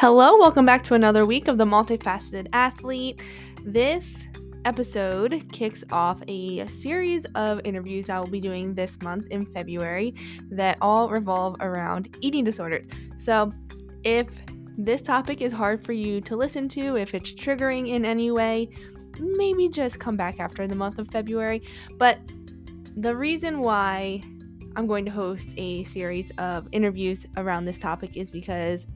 Hello, welcome back to another week of the Multifaceted Athlete. This episode kicks off a series of interviews I will be doing this month in February that all revolve around eating disorders. So, if this topic is hard for you to listen to, if it's triggering in any way, maybe just come back after the month of February. But the reason why I'm going to host a series of interviews around this topic is because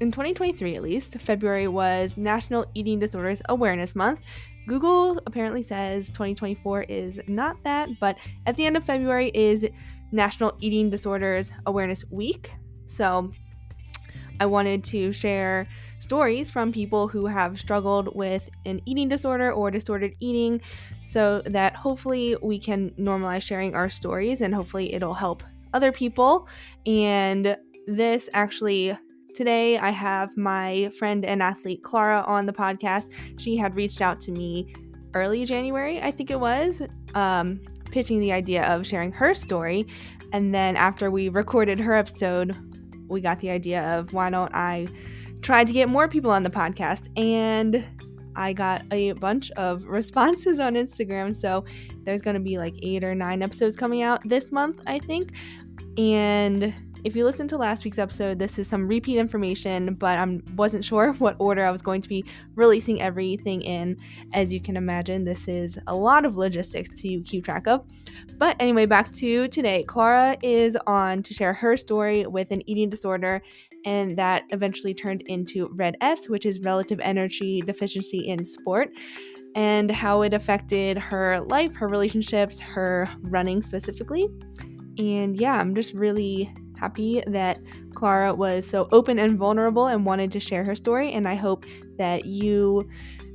in 2023 at least, February was National Eating Disorders Awareness Month. Google apparently says 2024 is not that, but at the end of February is National Eating Disorders Awareness Week. So I wanted to share stories from people who have struggled with an eating disorder or disordered eating so that hopefully we can normalize sharing our stories and hopefully it'll help other people. And this actually Today, I have my friend and athlete Clara on the podcast. She had reached out to me early January, I think it was, um, pitching the idea of sharing her story. And then after we recorded her episode, we got the idea of why don't I try to get more people on the podcast? And I got a bunch of responses on Instagram. So there's going to be like eight or nine episodes coming out this month, I think. And if you listened to last week's episode, this is some repeat information, but I wasn't sure what order I was going to be releasing everything in. As you can imagine, this is a lot of logistics to keep track of. But anyway, back to today. Clara is on to share her story with an eating disorder, and that eventually turned into RED-S, which is relative energy deficiency in sport and how it affected her life, her relationships, her running specifically. And yeah, I'm just really happy that Clara was so open and vulnerable and wanted to share her story. And I hope that you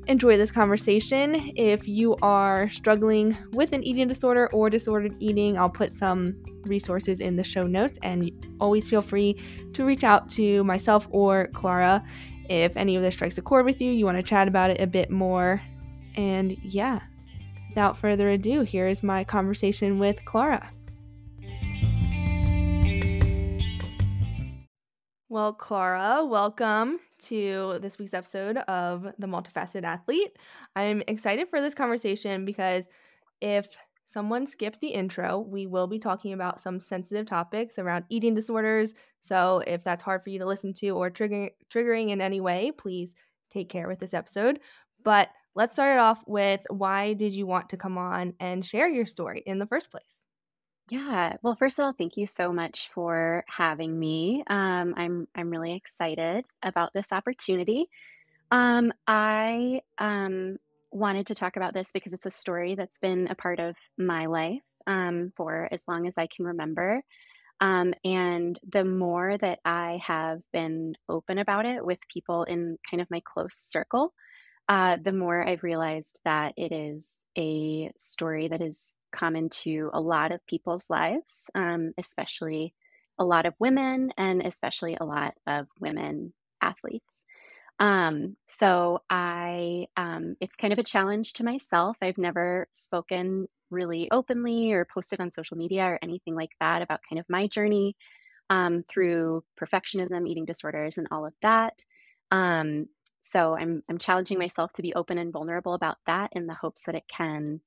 enjoy this conversation. If you are struggling with an eating disorder or disordered eating, I'll put some resources in the show notes. And always feel free to reach out to myself or Clara if any of this strikes a chord with you, you want to chat about it a bit more. And yeah, without further ado, here is my conversation with Clara. Well, Clara, welcome to this week's episode of The Multifaceted Athlete. I'm excited for this conversation because if someone skipped the intro, we will be talking about some sensitive topics around eating disorders. So if that's hard for you to listen to or triggering triggering in any way, please take care with this episode. But let's start it off with why did you want to come on and share your story in the first place? Yeah. Well, first of all, thank you so much for having me. Um, I'm I'm really excited about this opportunity. Um, I um, wanted to talk about this because it's a story that's been a part of my life um, for as long as I can remember. Um, and the more that I have been open about it with people in kind of my close circle, uh, the more I've realized that it is a story that is common to a lot of people's lives, um, especially a lot of women and especially a lot of women athletes. Um, so I, um, it's kind of a challenge to myself. I've never spoken really openly or posted on social media or anything like that about kind of my journey um, through perfectionism, eating disorders, and all of that. Um, so I'm I'm challenging myself to be open and vulnerable about that in the hopes that it can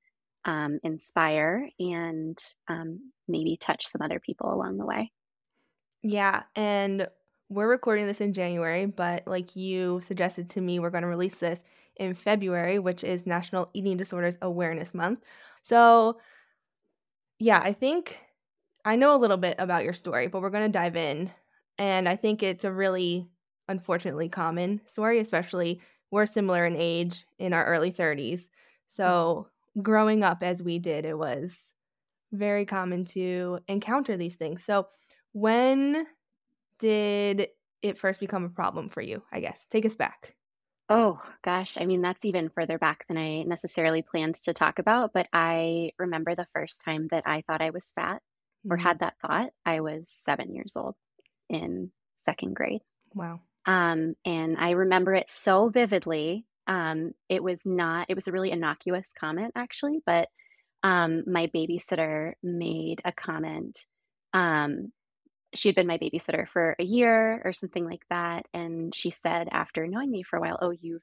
um, inspire and um, maybe touch some other people along the way. Yeah. And we're recording this in January, but like you suggested to me, we're going to release this in February, which is National Eating Disorders Awareness Month. So, yeah, I think I know a little bit about your story, but we're going to dive in. And I think it's a really, unfortunately, common story, especially we're similar in age in our early 30s. So, growing up as we did, it was very common to encounter these things. So, when did it first become a problem for you? I guess. Take us back. Oh, gosh. I mean, that's even further back than I necessarily planned to talk about. But I remember the first time that I thought I was fat or mm-hmm. had that thought. I was seven years old in second grade. Wow. Um, and I remember it so vividly um, it was not, it was a really innocuous comment actually, but um, my babysitter made a comment. Um, she had been my babysitter for a year or something like that. And she said, after knowing me for a while, Oh, you've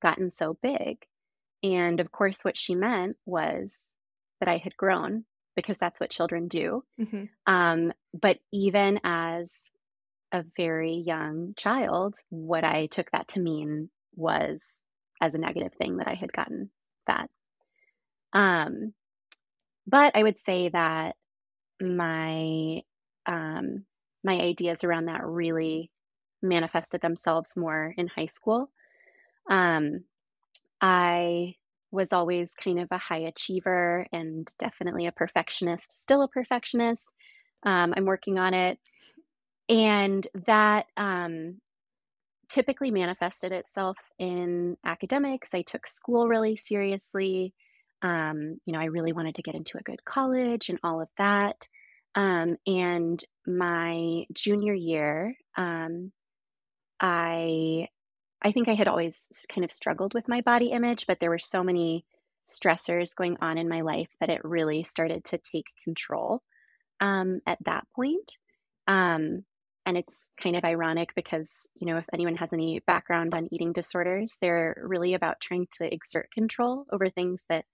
gotten so big. And of course, what she meant was that I had grown because that's what children do. hmm Um, but even as a very young child, what I took that to mean was as a negative thing that I had gotten fat. Um, but I would say that my um, my ideas around that really manifested themselves more in high school. Um, I was always kind of a high achiever and definitely a perfectionist, still a perfectionist. Um, I'm working on it. And that um, typically manifested itself in academics. I took school really seriously. Um, you know, I really wanted to get into a good college and all of that. Um, and my junior year, um, I I think I had always kind of struggled with my body image, but there were so many stressors going on in my life that it really started to take control um, at that point. Um, and it's kind of ironic because, you know, if anyone has any background on eating disorders, they're really about trying to exert control over things that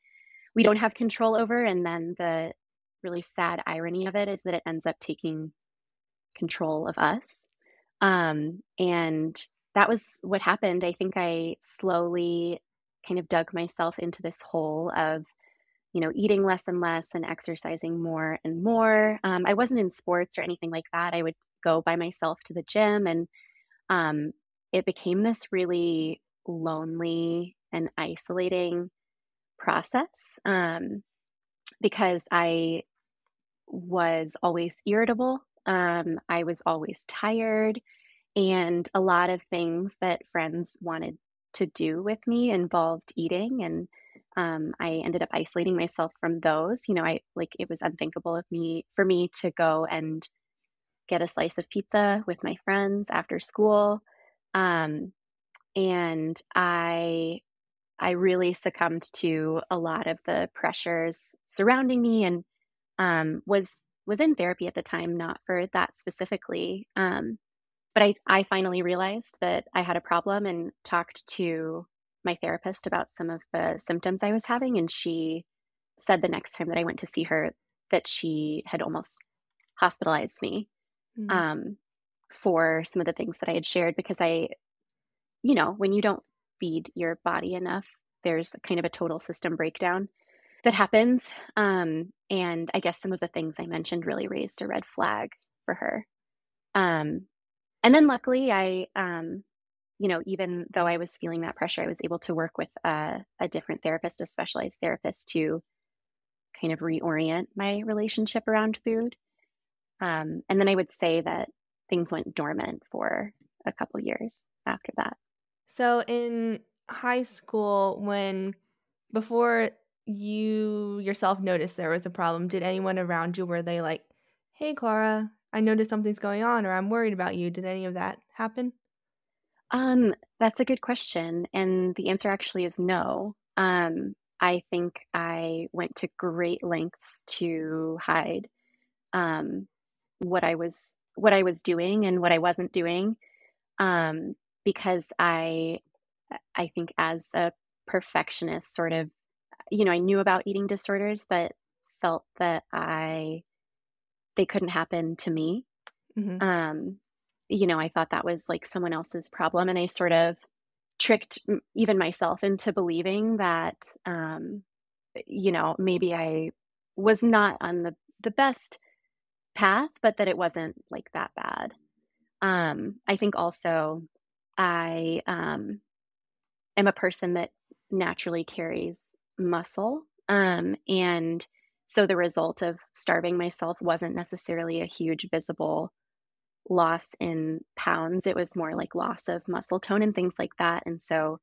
we don't have control over. And then the really sad irony of it is that it ends up taking control of us. Um, and that was what happened. I think I slowly kind of dug myself into this hole of, you know, eating less and less and exercising more and more. Um, I wasn't in sports or anything like that. I would go by myself to the gym, and um, it became this really lonely and isolating process um, because I was always irritable. Um, I was always tired. And a lot of things that friends wanted to do with me involved eating. And um, I ended up isolating myself from those. You know, I like it was unthinkable of me for me to go and get a slice of pizza with my friends after school. Um, and I I really succumbed to a lot of the pressures surrounding me and um, was was in therapy at the time, not for that specifically. Um, but I, I finally realized that I had a problem and talked to my therapist about some of the symptoms I was having. And she said the next time that I went to see her that she had almost hospitalized me hmm um, for some of the things that I had shared because I, you know, when you don't feed your body enough, there's kind of a total system breakdown that happens. Um, and I guess some of the things I mentioned really raised a red flag for her. Um, and then luckily, I, um, you know, even though I was feeling that pressure, I was able to work with a, a different therapist, a specialized therapist, to kind of reorient my relationship around food. Um, and then I would say that things went dormant for a couple years after that. So in high school, when before you yourself noticed there was a problem, did anyone around you were they like, "Hey, Clara, I noticed something's going on," or "I'm worried about you"? Did any of that happen? Um, that's a good question. And the answer actually is no. Um, I think I went to great lengths to hide um, what I was what I was doing and what I wasn't doing um, because I I think as a perfectionist, sort of, you know, I knew about eating disorders, but felt that I they couldn't happen to me. hmm Um, you know, I thought that was like someone else's problem, and I sort of tricked even myself into believing that, um, you know, maybe I was not on the the best path, but that it wasn't like that bad. Um, I think also I um, am a person that naturally carries muscle. Um, and so the result of starving myself wasn't necessarily a huge visible loss in pounds. It was more like loss of muscle tone and things like that. And so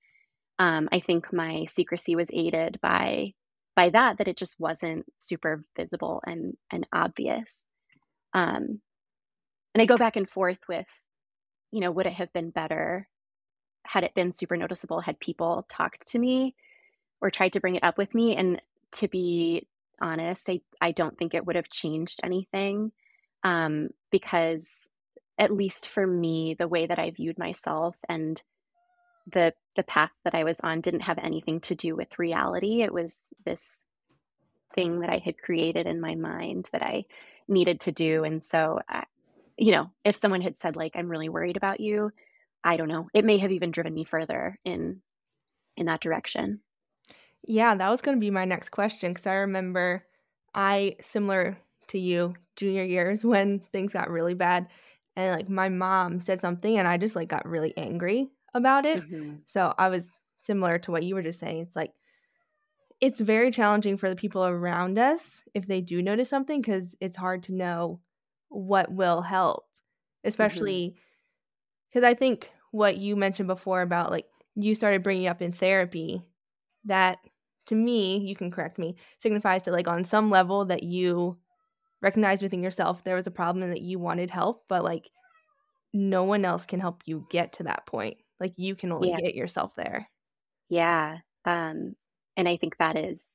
um, I think my secrecy was aided by by that that it just wasn't super visible and and obvious. Um, and I go back and forth with, you know, would it have been better had it been super noticeable had people talked to me or tried to bring it up with me? And to be honest, I I don't think it would have changed anything um, because at least for me, the way that I viewed myself and the the path that I was on didn't have anything to do with reality. It was this thing that I had created in my mind that I needed to do. And so, I, you know, if someone had said like, "I'm really worried about you," I don't know, it may have even driven me further in in that direction. Yeah, that was going to be my next question because I remember I similar to you junior years when things got really bad and like my mom said something and I just like got really angry about it. Mhm. So I was similar to what you were just saying. It's like it's very challenging for the people around us if they do notice something because it's hard to know what will help, Mhm. especially because I think what you mentioned before about like you started bringing up in therapy that to me, you can correct me, signifies that like on some level that you recognize within yourself there was a problem and that you wanted help, but like no one else can help you get to that point. Like you can only Yeah. get yourself there. Yeah. Um, and I think that is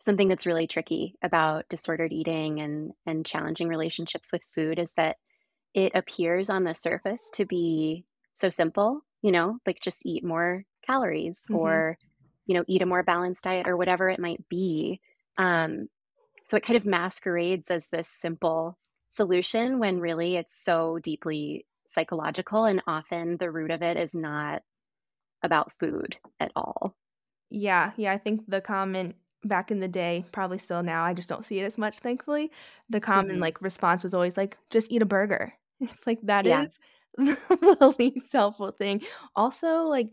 something that's really tricky about disordered eating and and challenging relationships with food is that it appears on the surface to be so simple, you know, like just eat more calories Mhm. or, you know, eat a more balanced diet or whatever it might be. Um, so it kind of masquerades as this simple solution when really it's so deeply psychological and often the root of it is not about food at all. Yeah, yeah, I think the common back in the day, probably still now, I just don't see it as much, thankfully. The common, Mhm. like, response was always like, "Just eat a burger." It's like, that Yeah. is the least helpful thing. Also, like,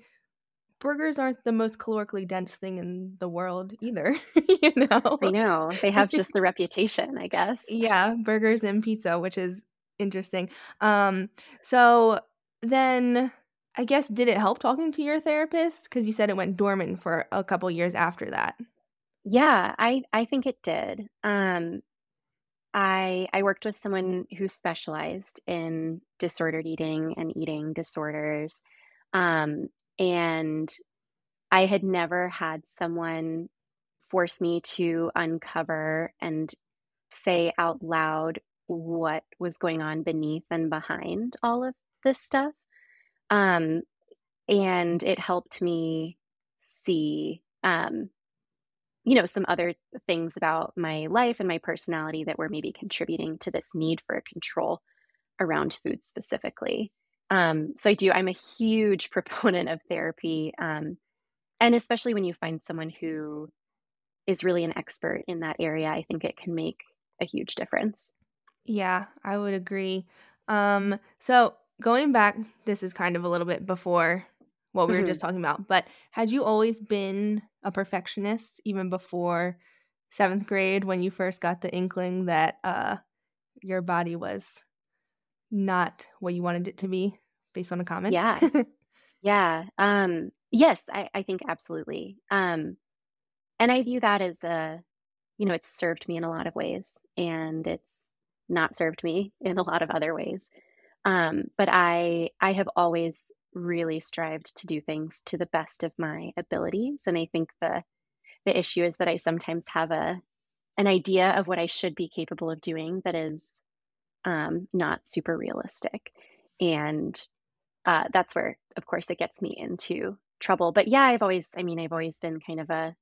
burgers aren't the most calorically dense thing in the world either, you know? I know. They have just the reputation, I guess. Yeah, burgers and pizza, which is interesting. Um, so then I guess did it help talking to your therapist? Because you said it went dormant for a couple years after that. Yeah, I I think it did. Um, I I worked with someone who specialized in disordered eating and eating disorders. Um, and I had never had someone force me to uncover and say out loud what was going on beneath and behind all of this stuff. Um, and it helped me see, um, you know, some other things about my life and my personality that were maybe contributing to this need for control around food specifically. Um, so I do, I'm a huge proponent of therapy. Um, and especially when you find someone who is really an expert in that area, I think it can make a huge difference. Yeah, I would agree. Um, so going back, this is kind of a little bit before what we were Mhm. just talking about, but had you always been a perfectionist even before seventh grade when you first got the inkling that uh, your body was not what you wanted it to be based on a comment? Yeah. Yeah. Um, yes, I, I think absolutely. Um, and I view that as a, you know, it's served me in a lot of ways and it's not served me in a lot of other ways. Um, but I I have always really strived to do things to the best of my abilities. And I think the the issue is that I sometimes have a an idea of what I should be capable of doing that is um, not super realistic. And uh, that's where, of course, it gets me into trouble. But yeah, I've always, I mean, I've always been kind of a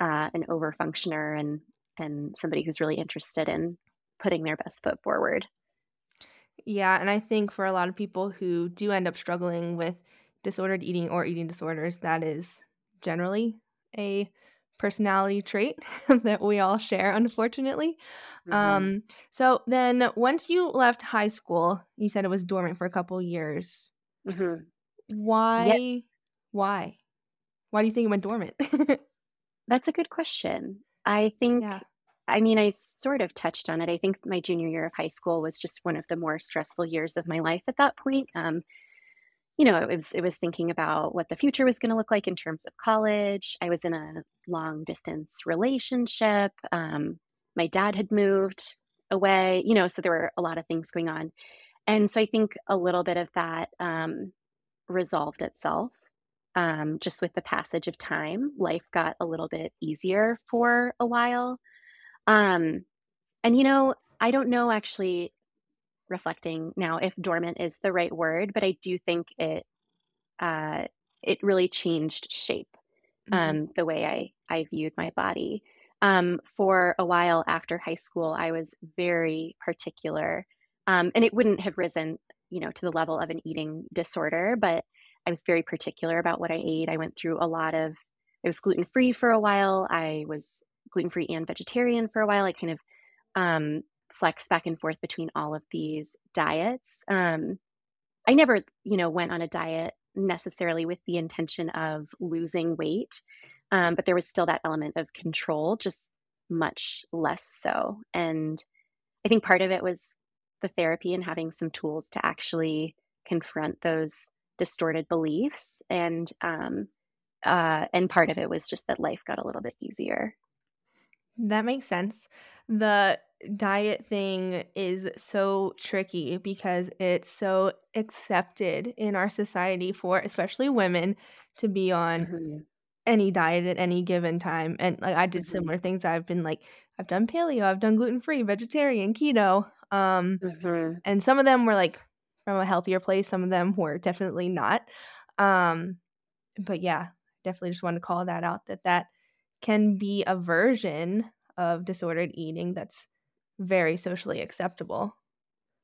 uh, an over functioner and and somebody who's really interested in putting their best foot forward. Yeah, and I think for a lot of people who do end up struggling with disordered eating or eating disorders, that is generally a personality trait that we all share, unfortunately. hmm Um, so then once you left high school, you said it was dormant for a couple years. hmm Yeah, Why? Why? Why do you think it went dormant? that's a good question. I think, yeah. I mean, I sort of touched on it. I think my junior year of high school was just one of the more stressful years of my life at that point. Um, you know, it was it was thinking about what the future was going to look like in terms of college. I was in a long distance relationship. Um, my dad had moved away, you know, so there were a lot of things going on. And so I think a little bit of that um, resolved itself um, just with the passage of time. Life got a little bit easier for a while. Um, and, you know, I don't know actually reflecting now if dormant is the right word, but I do think it uh, it really changed shape Mhm. um, the way I I viewed my body. Um, for a while after high school, I was very particular, um, and it wouldn't have risen, you know, to the level of an eating disorder, but I was very particular about what I ate. I went through a lot of I was gluten free for a while. I was gluten free and vegetarian for a while. I kind of um, flexed back and forth between all of these diets. Um, I never, you know, went on a diet necessarily with the intention of losing weight, um, but there was still that element of control, just much less so. And I think part of it was the therapy and having some tools to actually confront those distorted beliefs, and um, uh, and part of it was just that life got a little bit easier. That makes sense. The diet thing is so tricky because it's so accepted in our society for especially women to be on hmm any diet at any given time. And like I did hmm similar things. I've been like I've done paleo, I've done gluten-free, vegetarian, keto. Um hmm and some of them were like from a healthier place, some of them were definitely not. Um but yeah, definitely just want to call that out that that can be a version of disordered eating that's very socially acceptable.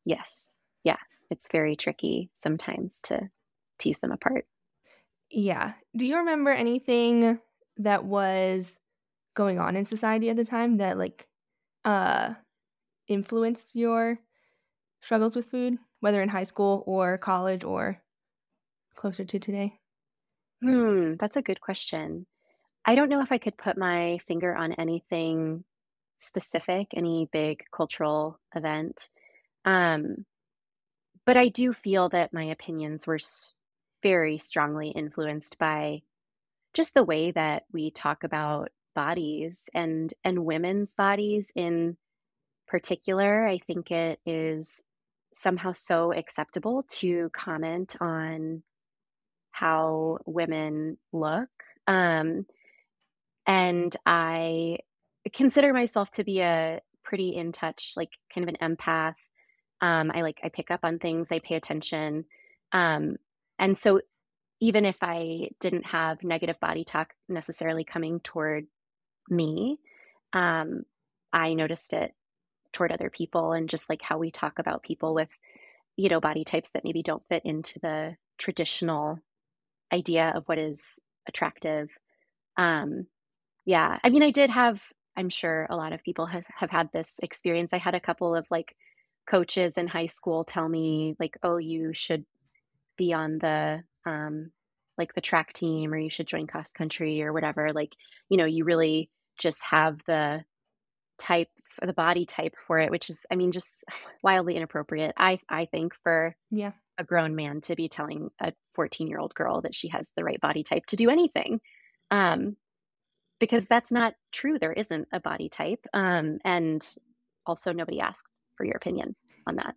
Yes, yeah, it's very tricky sometimes to tease them apart. Yeah. Do you remember anything that was going on in society at the time that like uh influenced your struggles with food, whether in high school or college or closer to today? Hmm, that's a good question. I don't know if I could put my finger on anything specific, any big cultural event. Um, but I do feel that my opinions were very strongly influenced by just the way that we talk about bodies and and women's bodies in particular. I think it is somehow so acceptable to comment on how women look. Um, And I consider myself to be a pretty in touch, like kind of an empath. Um, I like I pick up on things, I pay attention. Um, and so even if I didn't have negative body talk necessarily coming toward me, um, I noticed it toward other people and just like how we talk about people with, you know, body types that maybe don't fit into the traditional idea of what is attractive. Um, yeah, I mean, I did have I'm sure a lot of people has have had this experience. I had a couple of, like, coaches in high school tell me, like, "Oh, you should be on the, um, like, the track team, or you should join cross country," or whatever, like, you know, you really just have the type the body type for it, which is, I mean, just wildly inappropriate, I I think, for Yeah. a grown man to be telling a fourteen-year-old girl that she has the right body type to do anything. Um because that's not true, there isn't a body type, um, and also nobody asked for your opinion on that.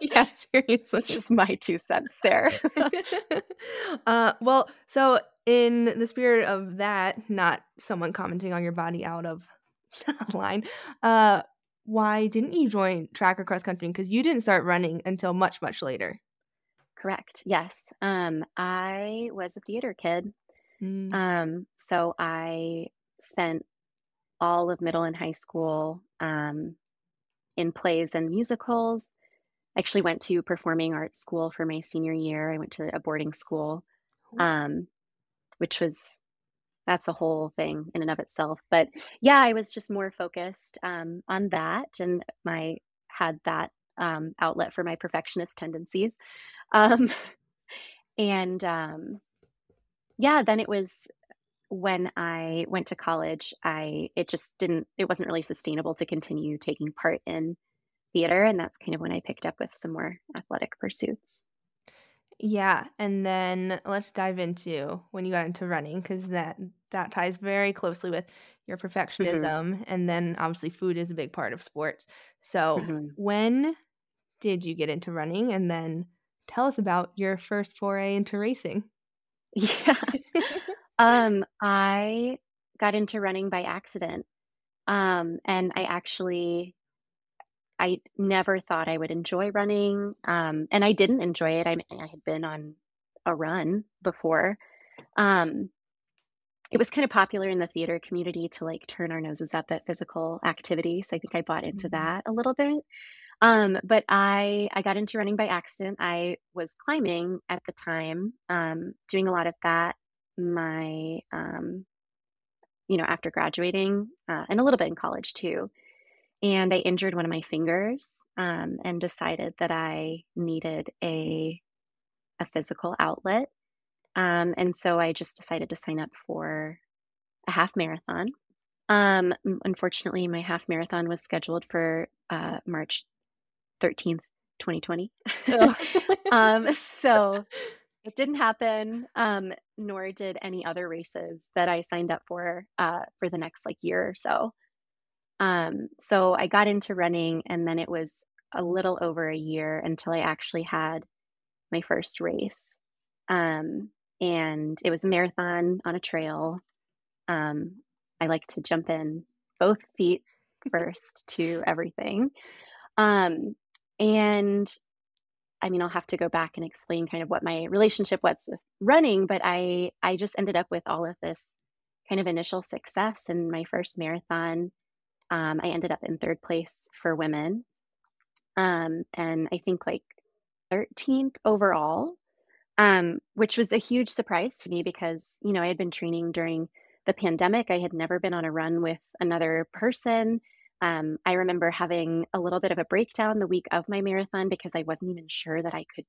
yeah, It's just my 2 cents there. uh, well, so in the spirit of that, not someone commenting on your body out of line, uh, why didn't you join track or cross country? Because you didn't start running until much, much later. Correct, yes, um, I was a theater kid, Mm. um, so I spent all of middle and high school, um, in plays and musicals. I actually went to performing arts school for my senior year, I went to a boarding school, um, which was That's a whole thing in and of itself, but yeah, I was just more focused, um, on that and my had that, um, outlet for my perfectionist tendencies, um, and, um, yeah, then it was when I went to college, I it just didn't it wasn't really sustainable to continue taking part in theater, and that's kind of when I picked up with some more athletic pursuits. Yeah, and then let's dive into when you got into running because that that ties very closely with your Mhm, perfectionism, and then obviously food is a big part of sports. So, mhm. when did you get into running? And then tell us about your first foray into racing. Yeah, um, I got into running by accident. Um, and I actually I never thought I would enjoy running, um, and I didn't enjoy it. I I had been on a run before. Um, it was kind of popular in the theater community to like turn our noses up at physical activity, so I think I bought into Mhm. that a little bit. Um, but I I got into running by accident. I was climbing at the time, um, doing a lot of that. My um, you know, after graduating, uh, and a little bit in college too. And I injured one of my fingers, um, and decided that I needed a a physical outlet. Um, and so I just decided to sign up for a half marathon. Um, unfortunately, my half marathon was scheduled for uh, March 13th, 2020. Um, so it didn't happen, um, nor did any other races that I signed up for uh, for the next like year or so. Um, so I got into running, and then it was a little over a year until I actually had my first race. Um, and it was a marathon on a trail. Um, I like to jump in both feet first to everything. Um, and I mean, I'll have to go back and explain kind of what my relationship was with running, but I I just ended up with all of this kind of initial success in my first marathon. Um, I ended up in third place for women, um, and I think like 13th overall, um, which was a huge surprise to me because you know I had been training during the pandemic. I had never been on a run with another person. Um, I remember having a little bit of a breakdown the week of my marathon because I wasn't even sure that I could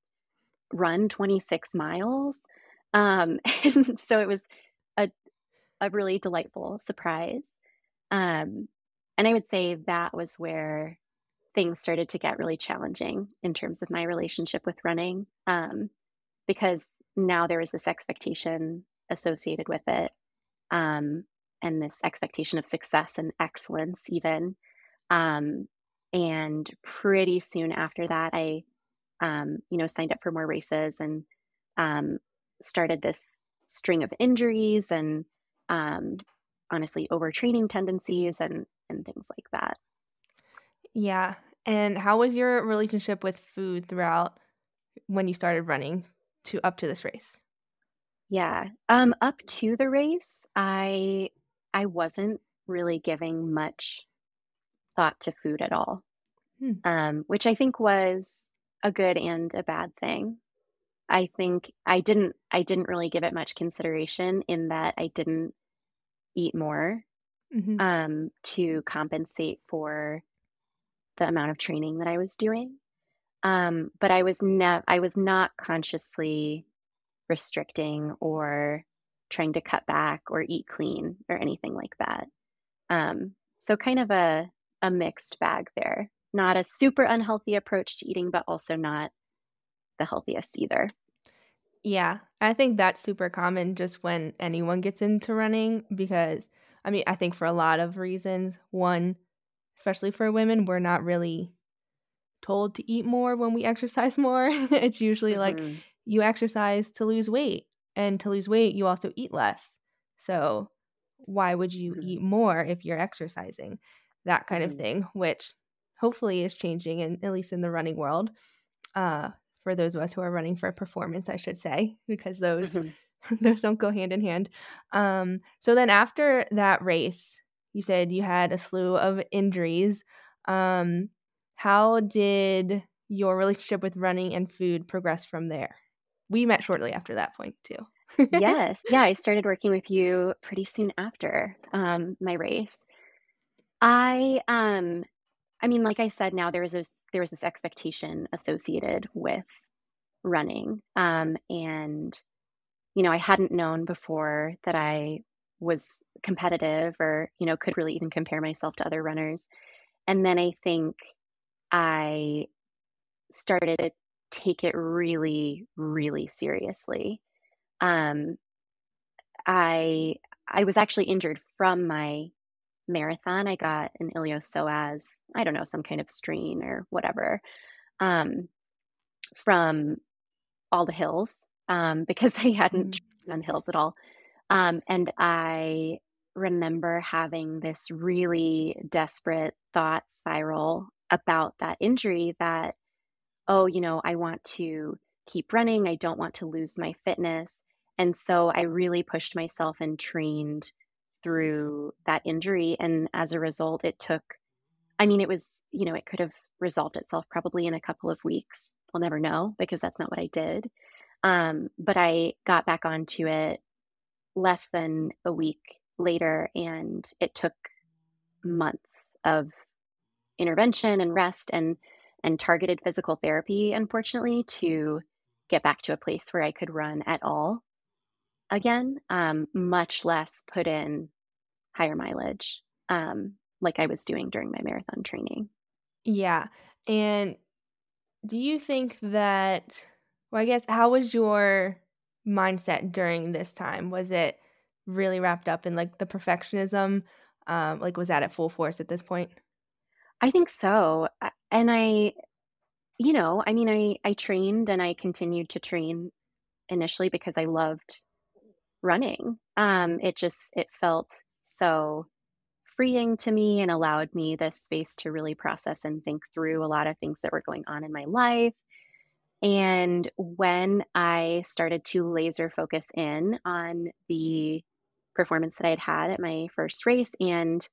run 26 miles. Um, and so it was a, a really delightful surprise. Um, and I would say that was where things started to get really challenging in terms of my relationship with running um, because now there was this expectation associated with it um, and this expectation of success and excellence, even. Um, and pretty soon after that, I, um, you know, signed up for more races and um, started this string of injuries and um, honestly overtraining tendencies and and things like that. Yeah. And how was your relationship with food throughout when you started running to up to this race? Yeah. Um, up to the race, I I wasn't really giving much thought to food at all, Hmm. um, which I think was a good and a bad thing. I think I didn't I didn't really give it much consideration in that I didn't eat more Mhm. um, to compensate for the amount of training that I was doing. Um, but I was ne- I was not consciously restricting or trying to cut back or eat clean or anything like that. Um, so kind of a a mixed bag there. Not a super unhealthy approach to eating, but also not the healthiest either. Yeah, I think that's super common just when anyone gets into running because I mean, I think for a lot of reasons. One, especially for women, we're not really told to eat more when we exercise more. it's usually like hmm you exercise to lose weight, and to lose weight, you also eat less. So, why would you hmm eat more if you're exercising? That kind of hmm thing, which hopefully is changing, in, at least in the running world. Uh, for those of us who are running for performance, I should say, because those hmm those don't go hand in hand. Um, so then after that race, you said you had a slew of injuries. Um, how did your relationship with running and food progress from there? We met shortly after that point too. Yes. Yeah, I started working with you pretty soon after um, my race. I um I mean, like I said, now there was this there was this expectation associated with running. Um, and you know, I hadn't known before that I was competitive or, you know, could really even compare myself to other runners. And then I think I started take it really, really seriously. Um, I I was actually injured from my marathon. I got an iliopsoas, I don't know, some kind of strain or whatever, um, from all the hills um, because I hadn't Mhm. on hills at all. Um, and I remember having this really desperate thought spiral about that injury that, oh, you know, I want to keep running. I don't want to lose my fitness. And so I really pushed myself and trained through that injury. And as a result, it took, I mean, it was, you know, it could have resolved itself probably in a couple of weeks. We'll never know because that's not what I did. Um, but I got back onto it less than a week later, and it took months of intervention and rest and and targeted physical therapy unfortunately to get back to a place where I could run at all again um, much less put in higher mileage um, like I was doing during my marathon training. Yeah and do you think that well I guess how was your mindset during this time? Was it really wrapped up in like the perfectionism? Um, like was that at full force at this point? I think so. And I, you know, I mean, I, I trained and I continued to train initially because I loved running. Um, it just, it felt so freeing to me and allowed me this space to really process and think through a lot of things that were going on in my life. And when I started to laser focus in on the performance that I had had at my first race and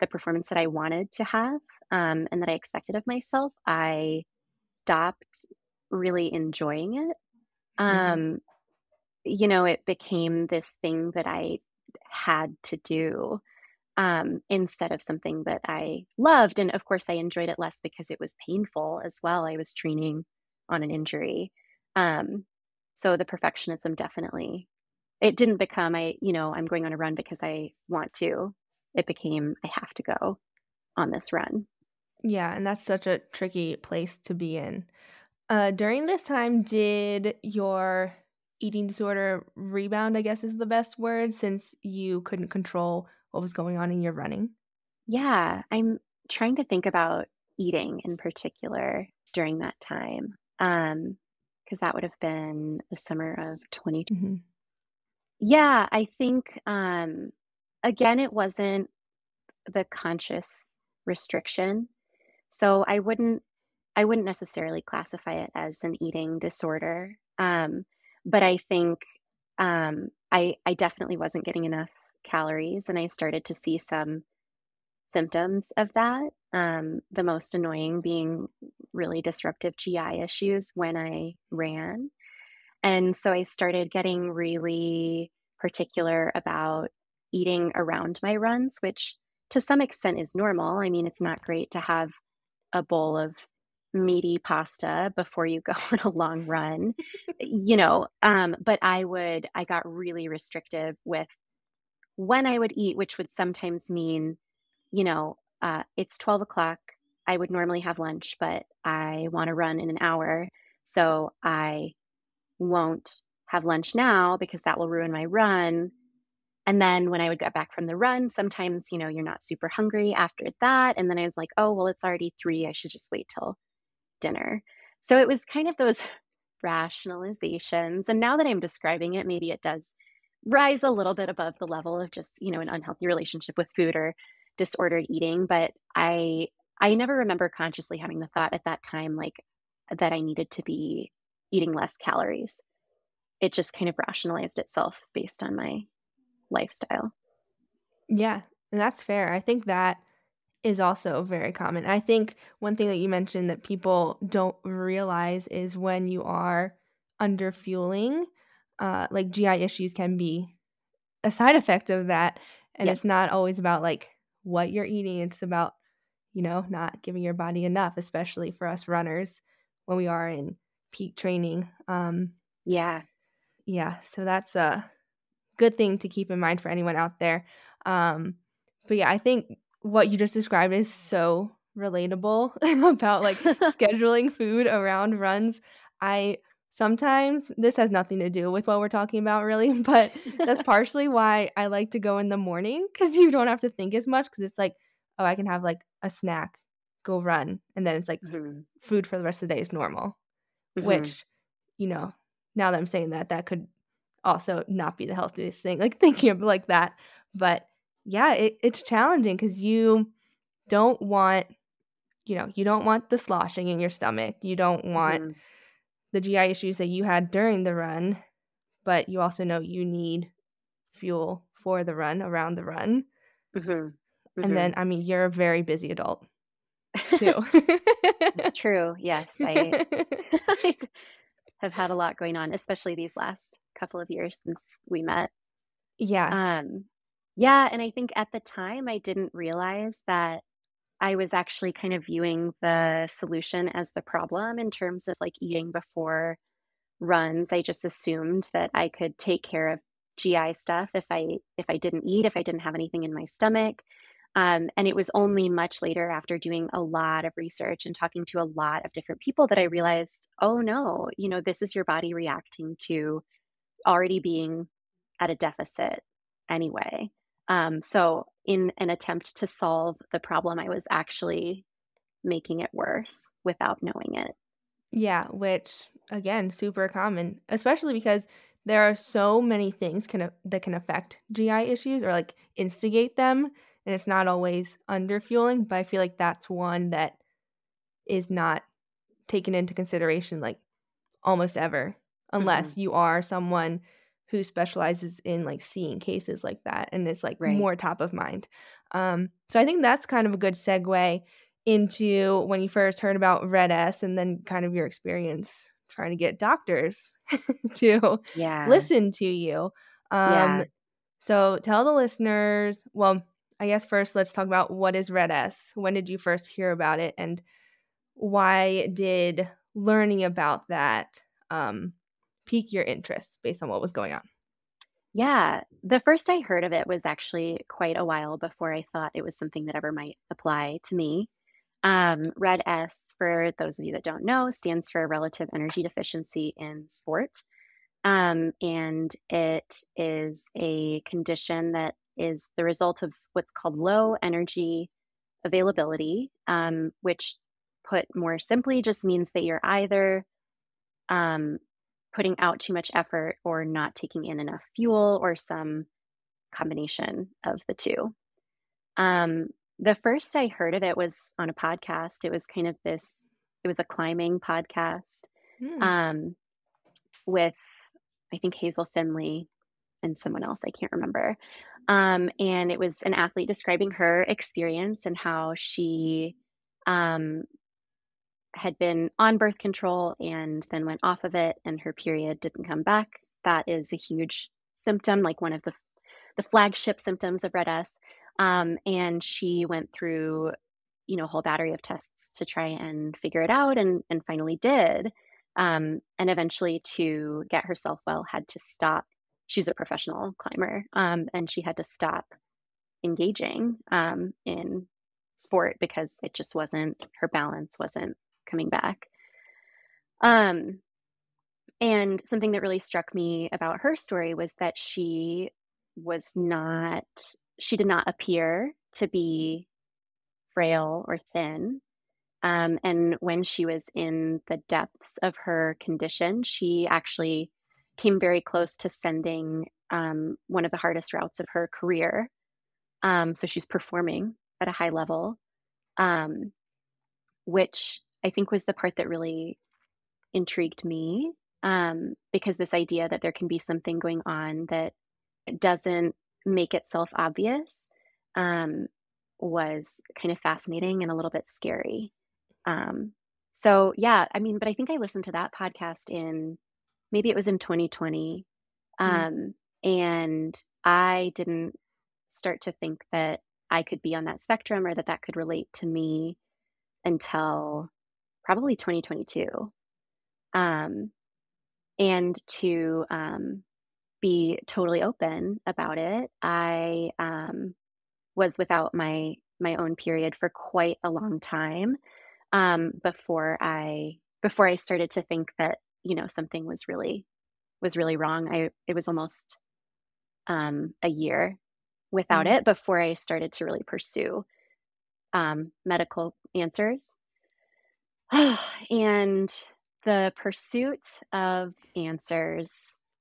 the performance that I wanted to have um, and that I expected of myself, I stopped really enjoying it. Mm-hmm. Um, you know, it became this thing that I had to do um, instead of something that I loved. And of course, I enjoyed it less because it was painful as well. I was training on an injury. Um, so the perfectionism definitely, it didn't become, I, you know, I'm going on a run because I want to. It became, I have to go on this run. Yeah, and that's such a tricky place to be in. Uh, during this time, did your eating disorder rebound? I guess is the best word since you couldn't control what was going on in your running. Yeah, I'm trying to think about eating in particular during that time, um, because that would have been the summer of 2020. Mm-hmm. Yeah, I think um, again, it wasn't the conscious restriction so I wouldn't I wouldn't necessarily classify it as an eating disorder. Um, but I think um, I I definitely wasn't getting enough calories, and I started to see some symptoms of that. Um, the most annoying being really disruptive GI issues when I ran. And so I started getting really particular about eating around my runs, which to some extent is normal. I mean, it's not great to have a bowl of meaty pasta before you go on a long run you know um but i would i got really restrictive with when i would eat which would sometimes mean you know uh it's 12 o'clock i would normally have lunch but i want to run in an hour so i won't have lunch now because that will ruin my run and then when I would get back from the run, sometimes, you know, you're not super hungry after that. And then I was like, oh, well, it's already three. I should just wait till dinner. So it was kind of those rationalizations. And now that I'm describing it, maybe it does rise a little bit above the level of just, you know, an unhealthy relationship with food or disordered eating. But I, I never remember consciously having the thought at that time, like that I needed to be eating less calories. It just kind of rationalized itself based on my lifestyle. Yeah, and that's fair. I think that is also very common. I think one thing that you mentioned that people don't realize is when you are under fueling, uh, like GI issues can be a side effect of that. And yes. it's not always about like what you're eating, it's about, you know, not giving your body enough, especially for us runners when we are in peak training. Um, yeah. Yeah. So that's a good thing to keep in mind for anyone out there. Um, but yeah, I think what you just described is so relatable about like scheduling food around runs. I sometimes this has nothing to do with what we're talking about really, but that's partially why I like to go in the morning cuz you don't have to think as much cuz it's like oh, I can have like a snack, go run, and then it's like mm-hmm. food for the rest of the day is normal. Mm-hmm. Which, you know, now that I'm saying that, that could also not be the healthiest thing like thinking of like that but yeah it, it's challenging because you don't want you know, you don't want the sloshing in your stomach. You don't want mm-hmm. the GI issues that you had during the run, but you also know you need fuel for the run around the run. Mm-hmm. Mm-hmm. And then, I mean, you're a very busy adult too. it's true. Yes. I, I have had a lot going on, especially these last couple of years since we met. Yeah. Um, yeah. And I think at the time I didn't realize that I was actually kind of viewing the solution as the problem in terms of like eating before runs. I just assumed that I could take care of GI stuff if I if I didn't eat, if I didn't have anything in my stomach. Um, and it was only much later after doing a lot of research and talking to a lot of different people that I realized, oh no, you know, this is your body reacting to already being at a deficit anyway. Um, so, in an attempt to solve the problem, I was actually making it worse without knowing it. Yeah, which again, super common, especially because there are so many things can that can affect GI issues or like instigate them, and it's not always underfueling. But I feel like that's one that is not taken into consideration like almost ever, unless mm-hmm. you are someone who specializes in like seeing cases like that and it's like right. more top of mind. Um, so I think that's kind of a good segue into when you first heard about RED-S and then kind of your experience trying to get doctors to yeah. listen to you. Um, yeah. So tell the listeners, well, I guess first let's talk about what is RED-S. When did you first hear about it and why did learning about that um, pique your interest based on what was going on? Yeah, the first I heard of it was actually quite a while before I thought it was something that ever might apply to me. Um, RED-S, for those of you that don't know, stands for Relative Energy Deficiency in Sport. Um, and it is a condition that is the result of what's called low energy availability, um, which put more simply just means that you're either um, putting out too much effort or not taking in enough fuel or some combination of the two. Um, the first I heard of it was on a podcast. It was kind of this, it was a climbing podcast mm. um, with, I think, Hazel Findlay and someone else. I can't remember. Um, and it was an athlete describing her experience and how she um, had been on birth control and then went off of it and her period didn't come back. That is a huge symptom, like one of the the flagship symptoms of RED-S. Um, and she went through, you know, a whole battery of tests to try and figure it out and and finally did. Um, and eventually to get herself well had to stop. She's a professional climber. Um, and she had to stop engaging um, in sport because it just wasn't her balance wasn't coming back. Um, and something that really struck me about her story was that she was not, she did not appear to be frail or thin. Um, and when she was in the depths of her condition, she actually came very close to sending um, one of the hardest routes of her career. Um, so she's performing at a high level, um, which I think was the part that really intrigued me um, because this idea that there can be something going on that doesn't make itself obvious um, was kind of fascinating and a little bit scary. Um, so, yeah, I mean, but I think I listened to that podcast in maybe it was in 2020. Mm-hmm. And I didn't start to think that I could be on that spectrum or that that could relate to me until probably 2022. Um, and to um, be totally open about it, I um, was without my my own period for quite a long time um, before I before I started to think that you know something was really was really wrong. I it was almost um, a year without mm-hmm. it before I started to really pursue um, medical answers. and the pursuit of answers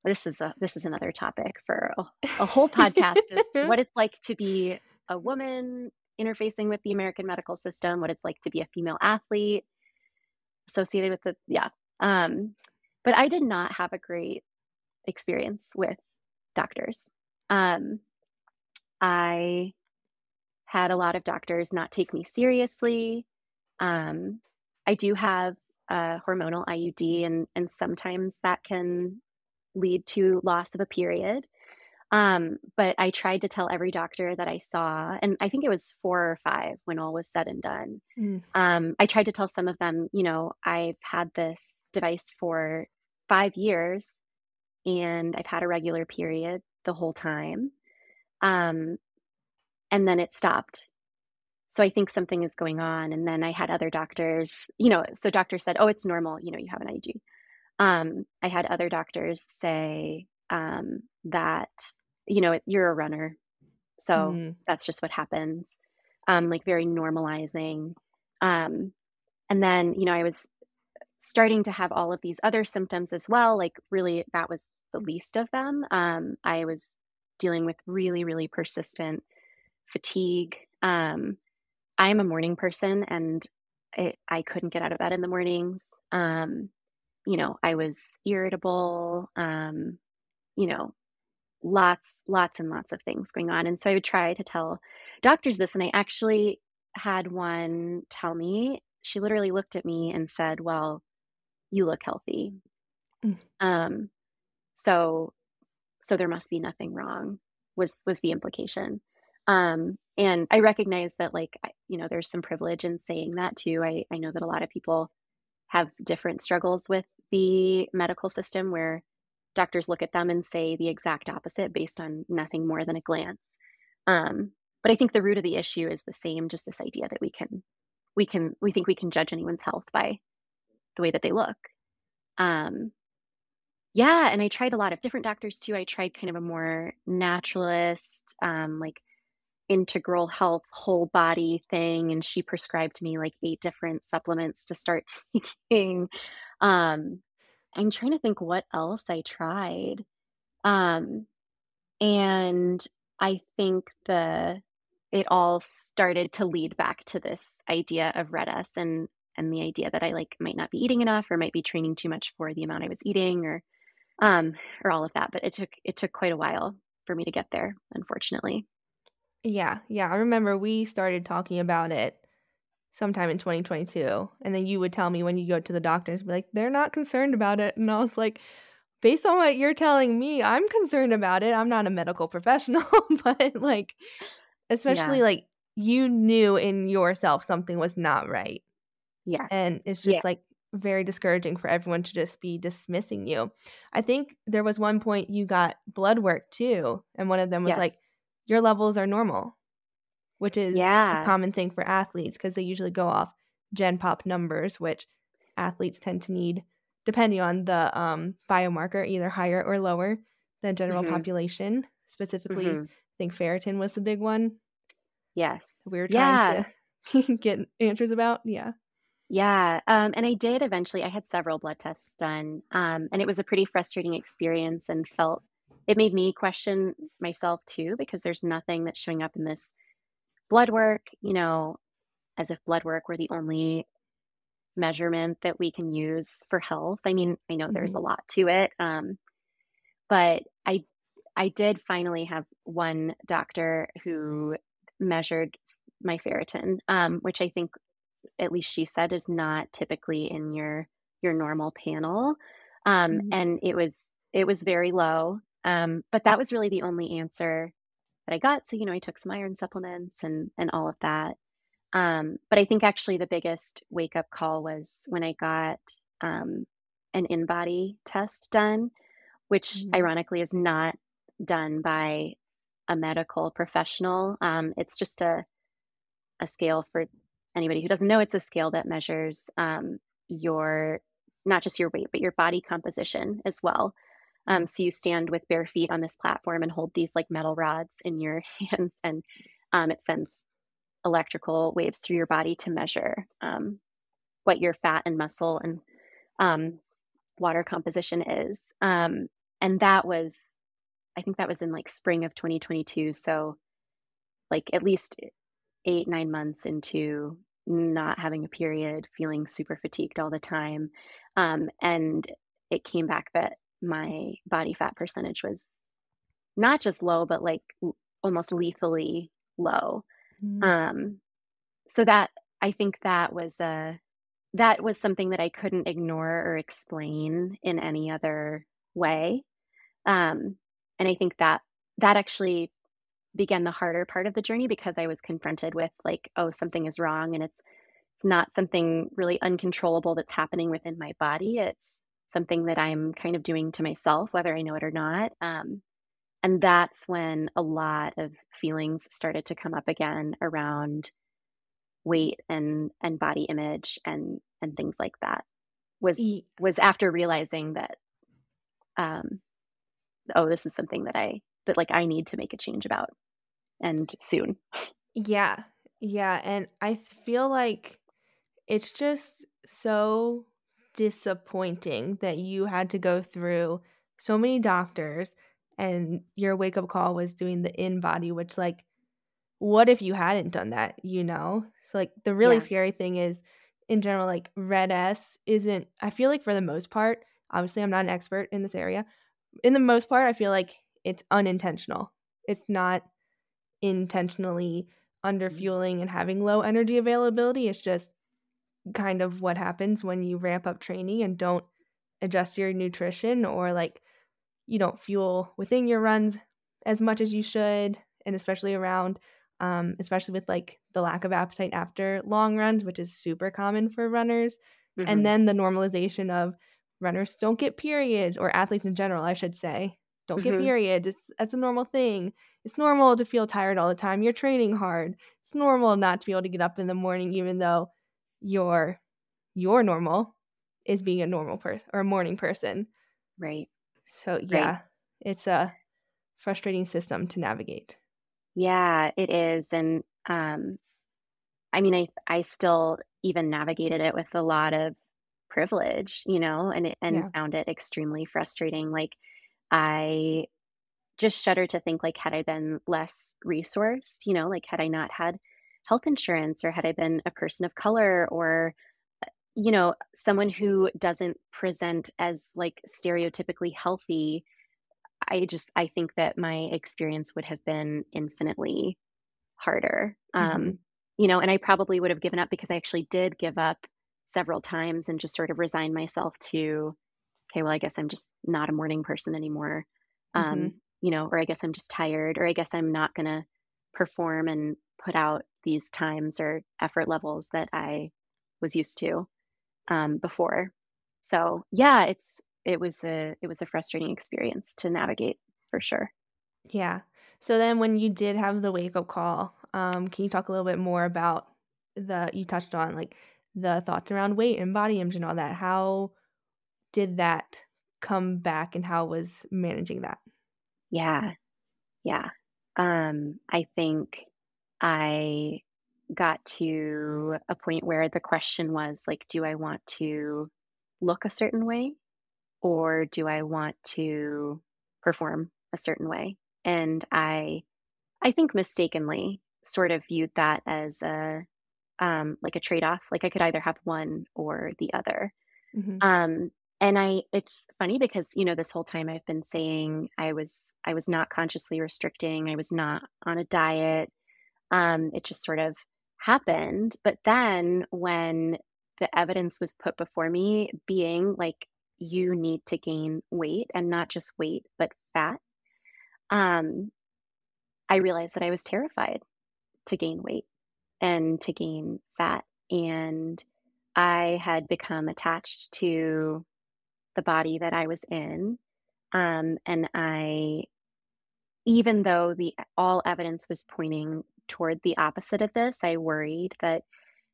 this is a this is another topic for a, a whole podcast is what it's like to be a woman interfacing with the American medical system, what it's like to be a female athlete associated with the yeah. Um, but I did not have a great experience with doctors. Um, I had a lot of doctors not take me seriously. Um, I do have a hormonal IUD, and and sometimes that can lead to loss of a period. Um, but I tried to tell every doctor that I saw, and I think it was four or five when all was said and done. Mm. Um, I tried to tell some of them, you know, I've had this device for five years and I've had a regular period the whole time. Um, and then it stopped. So I think something is going on. And then I had other doctors, you know, so doctors said, oh, it's normal, you know, you have an IUD. Um, I had other doctors say um, that, you know, you're a runner. So Mm. that's just what happens. Um, like very normalizing. Um, and then, you know, I was starting to have all of these other symptoms as well. Like, really, that was the least of them. Um, I was dealing with really, really persistent fatigue. Um, I'm a morning person and it, I couldn't get out of bed in the mornings. Um, you know, I was irritable, um, you know, lots, lots and lots of things going on. And so I would try to tell doctors this. And I actually had one tell me, she literally looked at me and said, Well, you look healthy. Mm. Um, so so there must be nothing wrong was was the implication. Um, and I recognize that like you know there's some privilege in saying that too. I I know that a lot of people have different struggles with the medical system where doctors look at them and say the exact opposite based on nothing more than a glance. Um, but I think the root of the issue is the same, just this idea that we can we can we think we can judge anyone's health by the way that they look. Um, yeah, and I tried a lot of different doctors too. I tried kind of a more naturalist, um, like integral health, whole body thing, and she prescribed me like eight different supplements to start taking. Um, I'm trying to think what else I tried. Um, and I think the it all started to lead back to this idea of RED-S and and the idea that I like might not be eating enough or might be training too much for the amount I was eating or um or all of that. But it took it took quite a while for me to get there, unfortunately. Yeah, yeah. I remember we started talking about it sometime in 2022. And then you would tell me when you go to the doctors, be like, they're not concerned about it. And I was like, based on what you're telling me, I'm concerned about it. I'm not a medical professional, but like, especially Yeah. like you knew in yourself something was not right. Yes. And it's Yeah. just like very discouraging for everyone to just be dismissing you. I think there was one point you got blood work too. And one of them was like, your levels are normal, which is a Yeah. common thing for athletes because they usually go off gen pop numbers, which athletes tend to need depending on the um, biomarker, either higher or lower than general Mhm. population. Specifically, Mhm. I think ferritin was the big one Yes. we were Yeah. trying to get answers about. Yeah. Yeah, um, and I did eventually. I had several blood tests done, um, and it was a pretty frustrating experience and felt it made me question myself too because there's nothing that's showing up in this blood work, you know, as if blood work were the only measurement that we can use for health. I mean, I know there's a lot to it, um, but I I did finally have one doctor who measured my ferritin, um, which I think at least she said is not typically in your your normal panel. Um, hmm and it was it was very low. Um, but that was really the only answer that I got. So, you know, I took some iron supplements and and all of that. Um, but I think actually the biggest wake up call was when I got um, an InBody test done, which hmm ironically is not done by a medical professional. Um, it's just a, a scale for anybody who doesn't know, it's a scale that measures um, your not just your weight, but your body composition as well. Um, so you stand with bare feet on this platform and hold these like metal rods in your hands, and um, it sends electrical waves through your body to measure um, what your fat and muscle and um, water composition is. Um, and that was, I think that was in like spring of 2022. So, like, at least eight, nine months into not having a period, feeling super fatigued all the time. Um, and it came back that my body fat percentage was not just low, but like almost lethally low. Mm. Um, so that I think that was a that was something that I couldn't ignore or explain in any other way. Um, and I think that that actually began the harder part of the journey because I was confronted with like, oh, something is wrong, and it's it's not something really uncontrollable that's happening within my body. It's something that I'm kind of doing to myself, whether I know it or not. Um, and that's when a lot of feelings started to come up again around weight and and body image and and things like that was was after realizing that um oh this is something that i that like i need to make a change about and soon. Yeah yeah and i feel like it's just so disappointing that you had to go through so many doctors and your wake up call was doing the InBody, which like what if you hadn't done that you know? So like the really yeah. scary thing is in general like RED-S isn't i feel like for the most part obviously i'm not an expert in this area in the most part i feel like it's unintentional. It's not intentionally under mm-hmm. fueling and having low energy availability it's just kind of what happens when you ramp up training and don't adjust your nutrition or like you don't fuel within your runs as much as you should and especially around um, especially with like the lack of appetite after long runs which is super common for runners mm-hmm. and then the normalization of runners don't get periods or athletes in general i should say don't mm-hmm. get periods it's that's a normal thing it's normal to feel tired all the time you're training hard it's normal not to be able to get up in the morning even though your your normal is being a normal person or a morning person. Right. So yeah, right. it's a frustrating system to navigate. Yeah, it is. And um I mean I I still even navigated it with a lot of privilege, you know, and it, and yeah. found it extremely frustrating. Like I just shudder to think like had I been less resourced, you know, like had I not had health insurance or had I been a person of color or uh, you know someone who doesn't present as like stereotypically healthy I just I think that my experience would have been infinitely harder mm-hmm. um you know and I probably would have given up because I actually did give up several times and just sort of resigned myself to okay well I guess I'm just not a morning person anymore mm-hmm. um you know or I guess I'm just tired or I guess I'm not going to perform and put out these times or effort levels that I was used to um, before. So yeah, it's it was a it was a frustrating experience to navigate for sure. Yeah. So then when you did have the wake up call, um, can you talk a little bit more about the you touched on like the thoughts around weight and body image and all that? How did that come back and how was managing that? Yeah. Yeah. Um, I think I got to a point where the question was like, do I want to look a certain way or do I want to perform a certain way? And I, I think mistakenly sort of viewed that as a, um, like a trade off. Like I could either have one or the other. Mm-hmm. Um, and I, it's funny because you know this whole time I've been saying I was, I was not consciously restricting. I was not on a diet. Um, it just sort of happened. But then when the evidence was put before me, being like, you need to gain weight and not just weight, but fat, um, I realized that I was terrified to gain weight and to gain fat. And I had become attached to the body that I was in. Um, and I, even though the all evidence was pointing toward the opposite of this. I worried that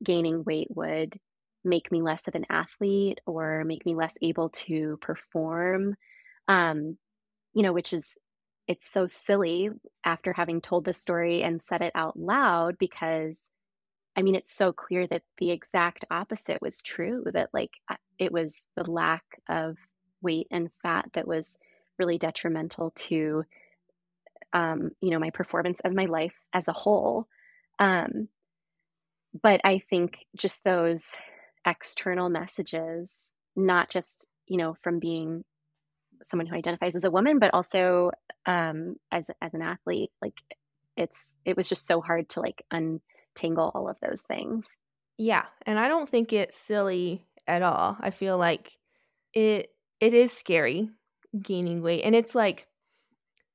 gaining weight would make me less of an athlete or make me less able to perform. Um, you know, which is it's so silly after having told this story and said it out loud because I mean, it's so clear that the exact opposite was true that like it was the lack of weight and fat that was really detrimental to um, you know, my performance and my life as a whole. Um, but I think just those external messages, not just, you know, from being someone who identifies as a woman, but also um, as as an athlete, like it's it was just so hard to like untangle all of those things. Yeah, and I don't think it's silly at all. I feel like it it is scary gaining weight, and it's like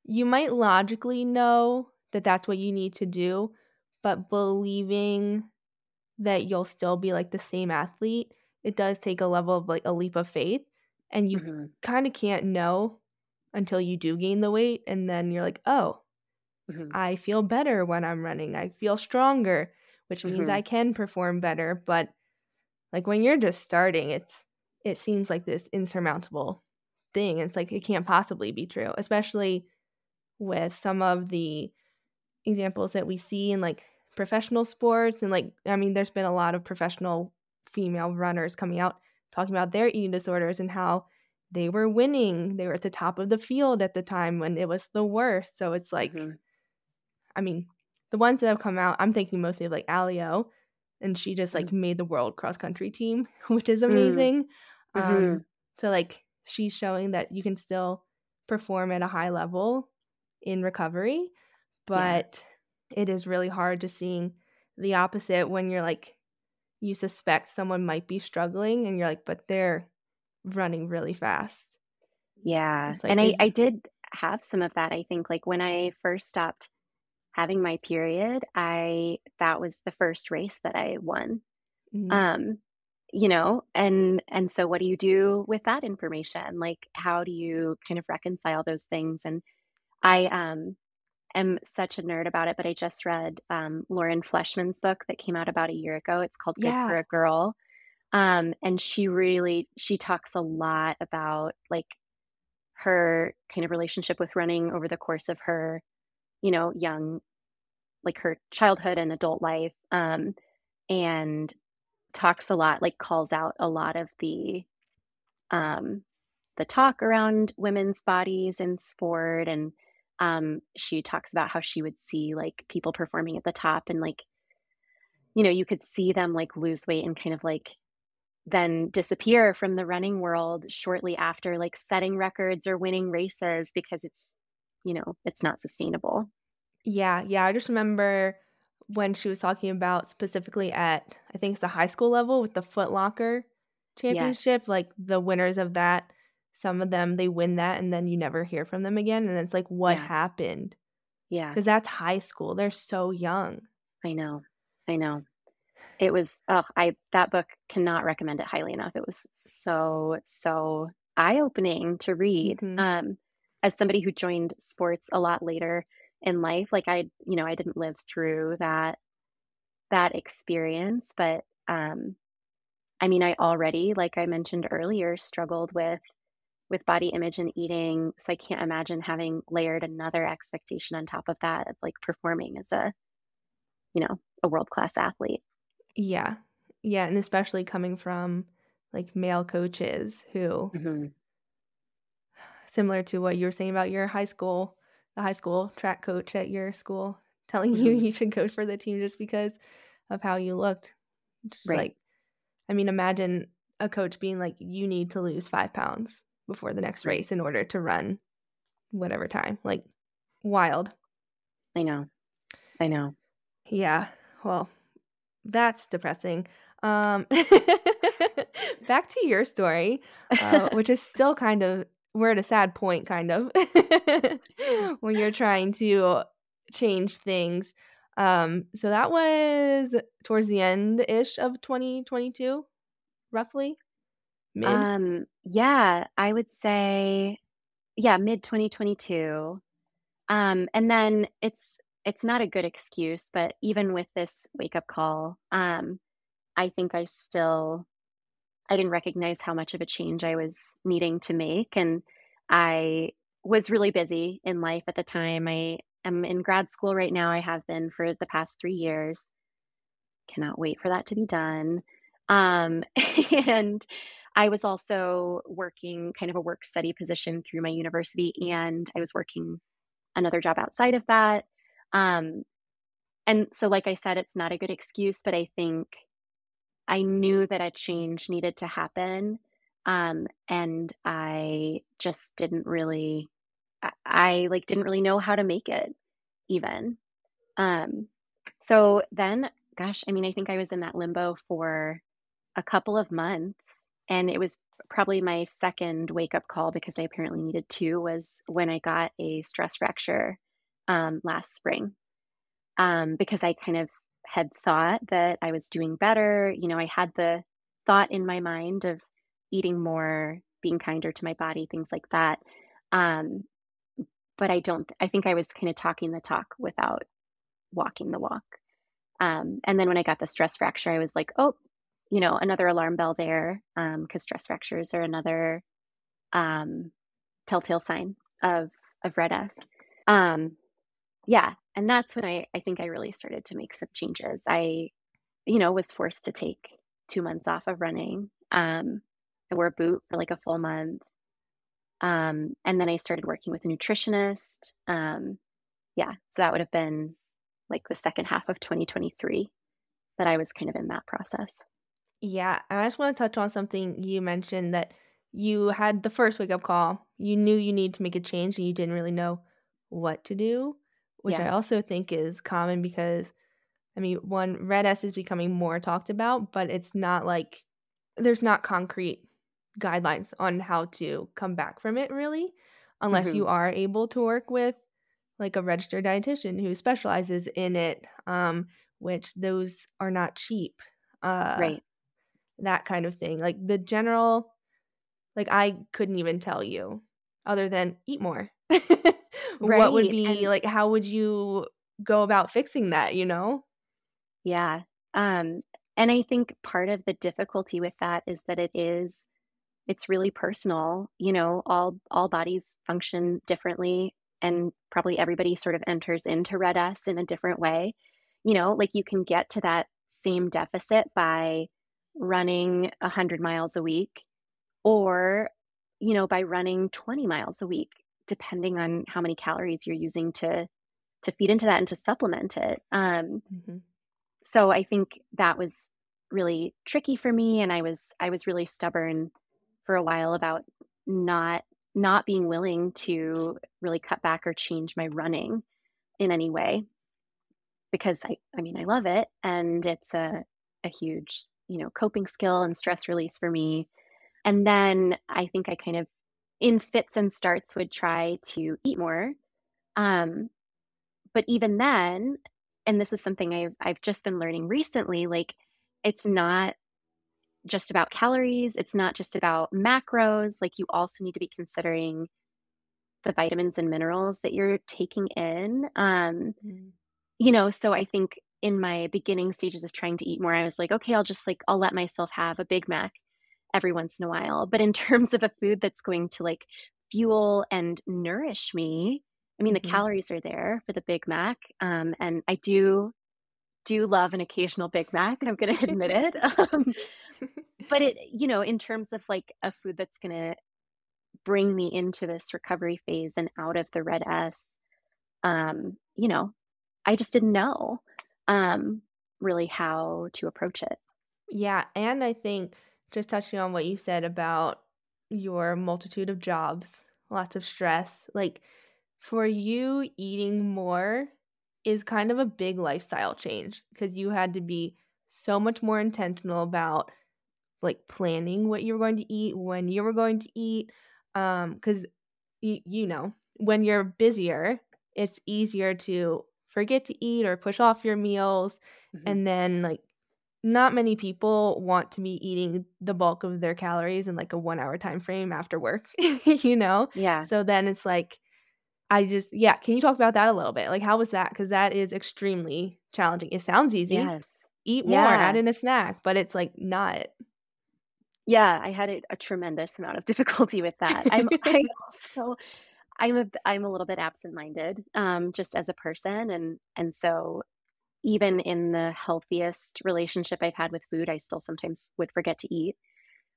you might logically know that that's what you need to do, but believing that you'll still be like the same athlete, it does take a level of like a leap of faith and you hmm kind of can't know until you do gain the weight and then you're like, "Oh, hmm I feel better when I'm running. I feel stronger, which means hmm I can perform better." But like when you're just starting, it's it seems like this insurmountable thing. It's like it can't possibly be true, especially with some of the examples that we see in like professional sports and like I mean there's been a lot of professional female runners coming out talking about their eating disorders and how they were winning. They were at the top of the field at the time when it was the worst. So it's like hmm I mean, the ones that have come out, I'm thinking mostly of like Alio and she just like made the world cross country team, which is hmm amazing. hmm Um so like she's showing that you can still perform at a high level in recovery Yeah. but it is really hard to seeing the opposite when you're like you suspect someone might be struggling and you're like but they're running really fast Yeah. like And I I did have some of that. I think like when I first stopped having my period, I that was the first race that I won. mhm. Um, you know, and and so what do you do with that information? Like how do you kind of reconcile those things? And I um am such a nerd about it, but I just read um Lauren Fleshman's book that came out about a year ago. It's called Good for a Girl. Um, and she really she talks a lot about like her kind of relationship with running over the course of her, you know, young like her childhood and adult life. Um, and talks a lot, like calls out a lot of the um the talk around women's bodies in sport and um she talks about how she would see like people performing at the top and like you know you could see them like lose weight and kind of like then disappear from the running world shortly after like setting records or winning races because it's you know it's not sustainable. Yeah yeah i just remember when she was talking about specifically at i think it's the high school level with the foot locker yes. championship like the winners of that some of them they win that and then you never hear from them again and it's like what yeah. happened? Yeah. Because that's high school they're so young. I know i know. It was oh, I that book cannot recommend it highly enough. It was so, so eye-opening to read. hmm Um, as somebody who joined sports a lot later in life, like I, you know, I didn't live through that that experience, but um, I mean, I already, like I mentioned earlier, struggled with with body image and eating, so I can't imagine having layered another expectation on top of that of like performing as a, you know, a world-class athlete. Yeah. Yeah, and especially coming from, like, male coaches who Mhm. Similar to what you were saying about your high school the high school track coach at your school telling you Mhm. you should coach for the team just because of how you looked. Just Right. like I mean, imagine a coach being like, "You need to lose 5 pounds before the next race in order to run whatever time." Like, wild. I know. I know. Yeah. Well, that's depressing. Um, back to your story, uh, which is still kind of we're at a sad point, kind of, when you're trying to change things. Um, so that was towards the end ish of 2022, roughly mid. Um, yeah, I would say, yeah, mid 2022. Um, and then it's it's not a good excuse, but even with this wake up call, um, I think I still I didn't recognize how much of a change I was needing to make, and I was really busy in life at the time. I am in grad school right now. I have been for the past three years. Cannot wait for that to be done. Um, and I was also working kind of a work study position through my university, and I was working another job outside of that. Um, and so like I said, it's not a good excuse, but I think I knew that a change needed to happen. Um, and I just didn't really I, I like didn't really know how to make it even. Um, so then gosh, I mean, I think I was in that limbo for a couple of months and it was probably my second wake up call because I apparently needed two was when I got a stress fracture um, last spring um, because I kind of had thought that I was doing better. You know, I had the thought in my mind of eating more, being kinder to my body, things like that. Um, but I don't, I think I was kind of talking the talk without walking the walk. Um, and then when I got the stress fracture, I was like, oh, you know, another alarm bell there, because um, stress fractures are another um, telltale sign of of RED-S. Um, yeah, and that's when I I think I really started to make some changes. I, you know, was forced to take two months off of running. Um, I wore a boot for like a full month. Um, and then I started working with a nutritionist. Um, yeah, so that would have been like the second half of 2023 that I was kind of in that process. Yeah, I just want to touch on something you mentioned that you had the first wake up call. You knew you needed to make a change and you didn't really know what to do, which Yeah. I also think is common because, I mean, one, RED-S is becoming more talked about, but it's not like there's not concrete guidelines on how to come back from it really, unless hmm you are able to work with like a registered dietitian who specializes in it, um, which those are not cheap. Uh, Right. that kind of thing. Like the general, like I couldn't even tell you other than eat more. what would be And like, how would you go about fixing that, you know? yeah. Um, and I think part of the difficulty with that is that it is it's really personal. You know, all all bodies function differently and probably everybody sort of enters into RED-S in a different way. You know, like you can get to that same deficit by running 100 miles a week or you know by running 20 miles a week depending on how many calories you're using to to feed into that and to supplement it. Um hmm so i think that was really tricky for me and i was i was really stubborn for a while about not not being willing to really cut back or change my running in any way because i i mean i love it and it's a a huge you know coping skill and stress release for me. And then i think i kind of in fits and starts would try to eat more um but even then and this is something i've i've just been learning recently like it's not just about calories it's not just about macros like you also need to be considering the vitamins and minerals that you're taking in um you know so i think in my beginning stages of trying to eat more i was like okay i'll just like i'll let myself have a big mac every once in a while but in terms of a food that's going to like fuel and nourish me i mean the hmm calories are there for the big mac um, and i do do love an occasional big mac and i'm going to admit it um, but it you know in terms of like a food that's going to bring me into this recovery phase and out of the RED-S um, you know i just didn't know um, really how to approach it. Yeah, and I think just touching on what you said about your multitude of jobs, lots of stress, like for you eating more is kind of a big lifestyle change because you had to be so much more intentional about like planning what you were going to eat, when you were going to eat. Um, because you, you know, when you're busier, it's easier to forget to eat or push off your meals. Mhm. And then, like, not many people want to be eating the bulk of their calories in like a one hour time frame after work, you know? yeah So then it's like, I just, yeah, can you talk about that a little bit? Like, how was that? Because that is extremely challenging. It sounds easy. yes Eat more, add in a snack, but it's like not. Yeah, I had a, a tremendous amount of difficulty with that. I'm I also I'm a I'm a little bit absent-minded, um, just as a person, and and so even in the healthiest relationship I've had with food, I still sometimes would forget to eat.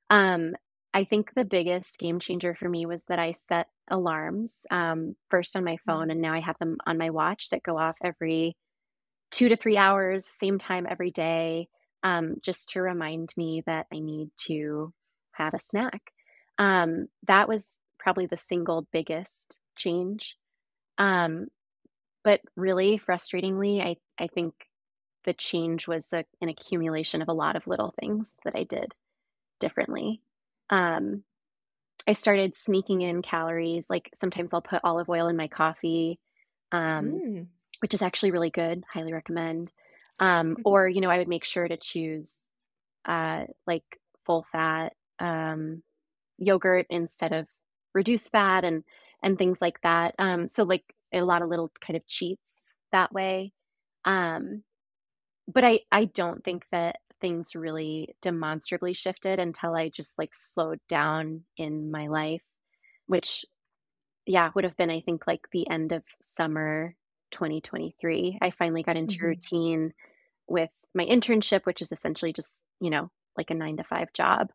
Um, I think the biggest game changer for me was that I set alarms, um, first on my phone, Mhm. and now I have them on my watch that go off every two to three hours, same time every day, um, just to remind me that I need to have a snack. Um, that was probably the single biggest change. Um, but really frustratingly, I, I think the change was a, an accumulation of a lot of little things that I did differently. Um, I started sneaking in calories. Like sometimes I'll put olive oil in my coffee, um, Mm. which is actually really good. Highly recommend. Um, or, you know, I would make sure to choose uh, like full fat um, yogurt instead of reduced fat and and things like that. Um, so like a lot of little kind of cheats that way. Um, but I I don't think that things really demonstrably shifted until I just like slowed down in my life, which yeah, would have been I think like the end of summer 2023. I finally got into Mhm. routine with my internship, which is essentially just, you know, like a 9 to 5 job.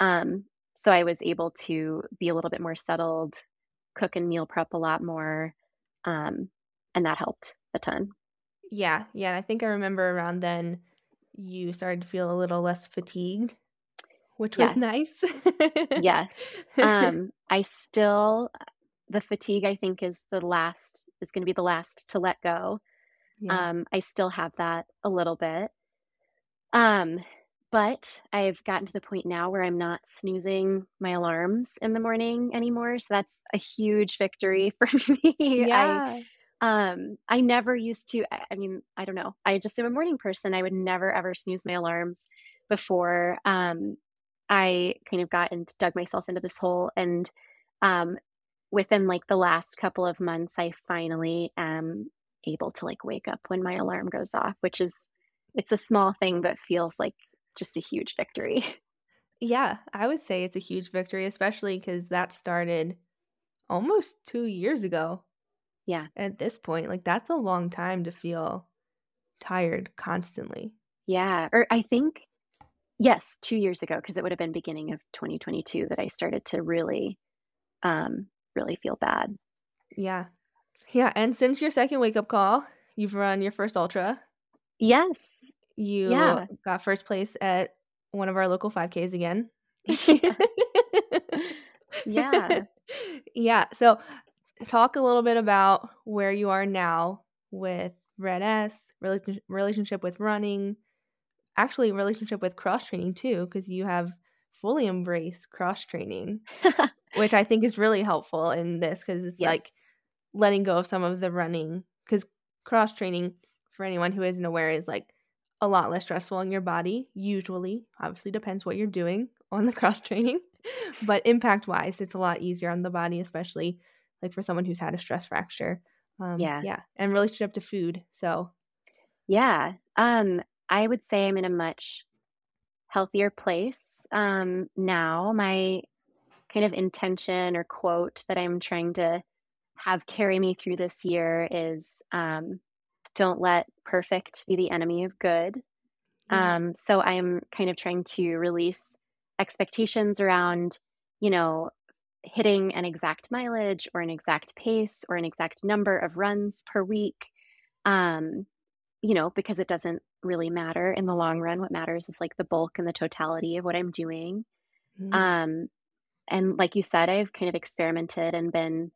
Um, so I was able to be a little bit more settled, cook and meal prep a lot more, um, and that helped a ton. Yeah, yeah, and I think I remember around then you started to feel a little less fatigued, which was Yes. nice. Yes. Um, I still the fatigue I think is the last is gonna be the last to let go. Yeah. Um, I still have that a little bit. Um, but I've gotten to the point now where I'm not snoozing my alarms in the morning anymore, so that's a huge victory for me. I Yeah. um I never used to I, I mean, I don't know. I just am a morning person. I would never ever snooze my alarms before um I kind of got and dug myself into this hole and um within like the last couple of months I finally am able to like wake up when my alarm goes off, which is it's a small thing but feels like just a huge victory. Yeah, I would say it's a huge victory, especially because that started almost 2 years ago Yeah. at this point, like, that's a long time to feel tired constantly. Yeah. Or I think yes, 2 years ago because it would have been beginning of 2022 that I started to really um really feel bad. Yeah. Yeah, and since your second wake-up call, you've run your first ultra. Yes. You Yeah. got first place at one of our local 5Ks again. Yes. Yeah. Yeah, so talk a little bit about where you are now with RED-S, relation relationship with running, actually relationship with cross training too, because you have fully embraced cross training, which I think is really helpful in this because it's Yes. like letting go of some of the running because cross training for anyone who isn't aware is like a lot less stressful on your body usually obviously depends what you're doing on the cross training but impact wise it's a lot easier on the body especially like for someone who's had a stress fracture um Yeah. yeah and relationship to food so Yeah. Um, I would say I'm in a much healthier place um, now. My kind of intention or quote that I'm trying to have carry me through this year is um, don't let perfect be the enemy of good. yeah Um, so I'm kind of trying to release expectations around, you know, hitting an exact mileage or an exact pace or an exact number of runs per week. Um, you know, because it doesn't really matter in the long run. What matters is like the bulk and the totality of what I'm doing. Mm. Um, and like you said, I've kind of experimented and been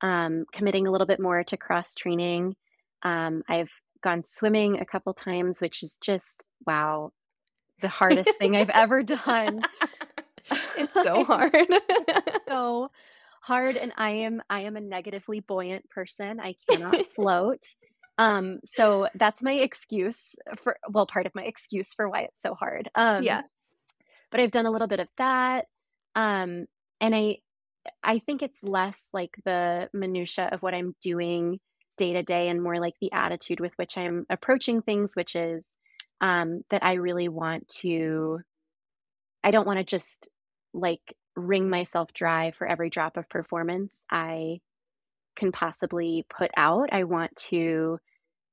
um, committing a little bit more to cross training. Um, I've gone swimming a couple times, which is just wow, the hardest thing I've ever done. it's so hard. so hard and i am i am a negatively buoyant person. I cannot float. Um so that's my excuse for well part of my excuse for why it's so hard. Um yeah but i've done a little bit of that. Um and i i think it's less like the minutia of what i'm doing day to day and more like the attitude with which i'm approaching things which is um that i really want to i don't want to just like wring myself dry for every drop of performance I can possibly put out. I want to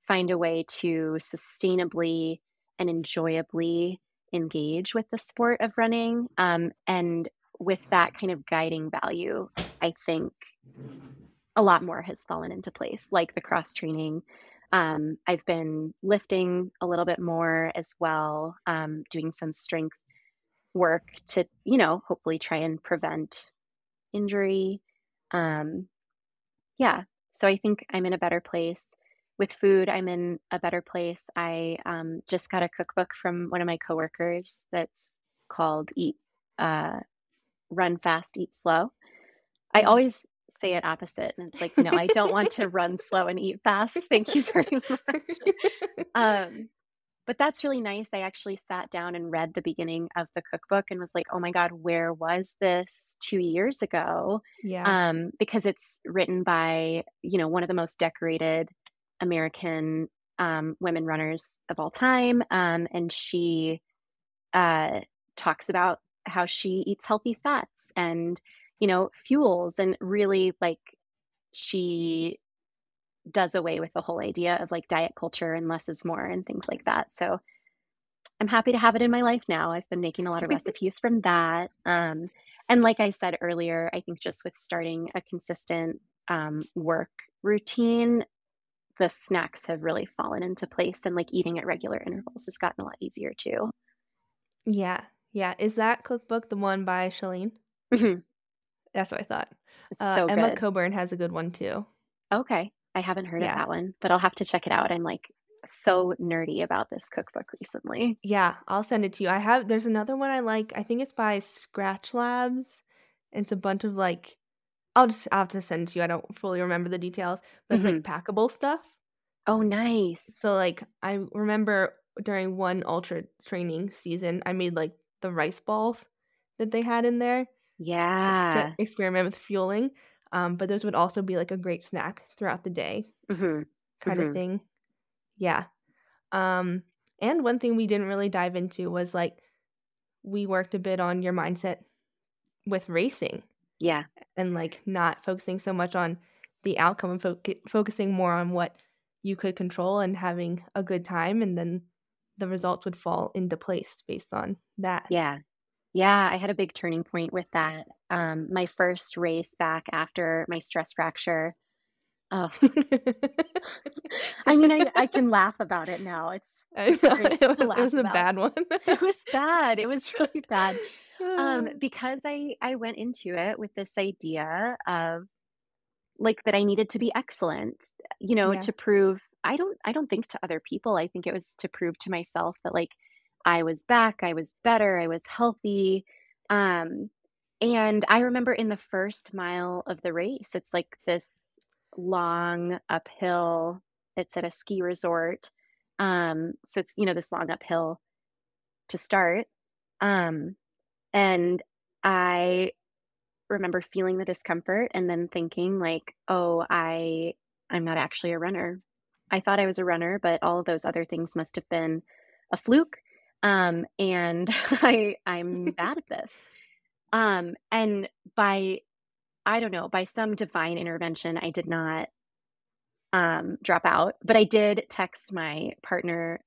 find a way to sustainably and enjoyably engage with the sport of running. Um, and with that kind of guiding value, I think a lot more has fallen into place, like the cross training, Um, I've been lifting a little bit more as well, um, doing some strength work to, you know, hopefully try and prevent injury. Um, yeah, so I think I'm in a better place. With food, I'm in a better place. I um, just got a cookbook from one of my coworkers that's called Eat, uh, Run Fast, Eat Slow. I Mhm. always say it opposite, and it's like, no, I don't want to run slow and eat fast. Thank you very much. Um, but that's really nice. I actually sat down and read the beginning of the cookbook and was like, oh my God, where was this two years ago? Yeah. Um, because it's written by, you know, one of the most decorated American um, women runners of all time. Um, and she uh, talks about how she eats healthy fats and, you know, fuels and really like she does away with the whole idea of like diet culture and less is more and things like that. So I'm happy to have it in my life now. I've been making a lot of recipes from that. Um, and like I said earlier, I think just with starting a consistent um, work routine, the snacks have really fallen into place and like eating at regular intervals has gotten a lot easier too. Yeah. Yeah. Is that cookbook the one by Shalane? Mhm. That's what I thought. It's Uh, so Emma good. Coburn has a good one too. Okay. I haven't heard of that one, but I'll have to check it out. I'm like so nerdy about this cookbook recently. Yeah, I'll send it to you. I have there's another one I like. I think it's by Skratch Labs. It's a bunch of like I'll just I'll have to send it to you. I don't fully remember the details, but it's like Mhm. packable stuff. Oh, nice. So like I remember during one ultra training season, I made like the rice balls that they had in there to Yeah. experiment with fueling. Um, but those would also be like a great snack throughout the day Mhm. kind of Mhm. thing. Yeah. Um, and one thing we didn't really dive into was like we worked a bit on your mindset with racing Yeah. and like not focusing so much on the outcome and fo- focusing more on what you could control and having a good time and then the results would fall into place based on that. Yeah. Yeah, I had a big turning point with that. Um, my first race back after my stress fracture. Oh, I mean, I, I can laugh about it now. It's I know, great it was, it was a about. bad one. It was bad. It was really bad. Um, because I I went into it with this idea of like that I needed to be excellent, you know, yeah. to prove I don't I don't think to other people. I think it was to prove to myself that like I was back, I was better, I was healthy. Um and I remember in the first mile of the race, it's like this long uphill. It's at a ski resort. Um so it's you know this long uphill to start. Um and I remember feeling the discomfort and then thinking like, "Oh, I I'm not actually a runner. I thought I was a runner, but all of those other things must have been a fluke. Um, and I I'm bad at this." Um, and by I don't know, by some divine intervention, I did not um drop out, but I did text my partner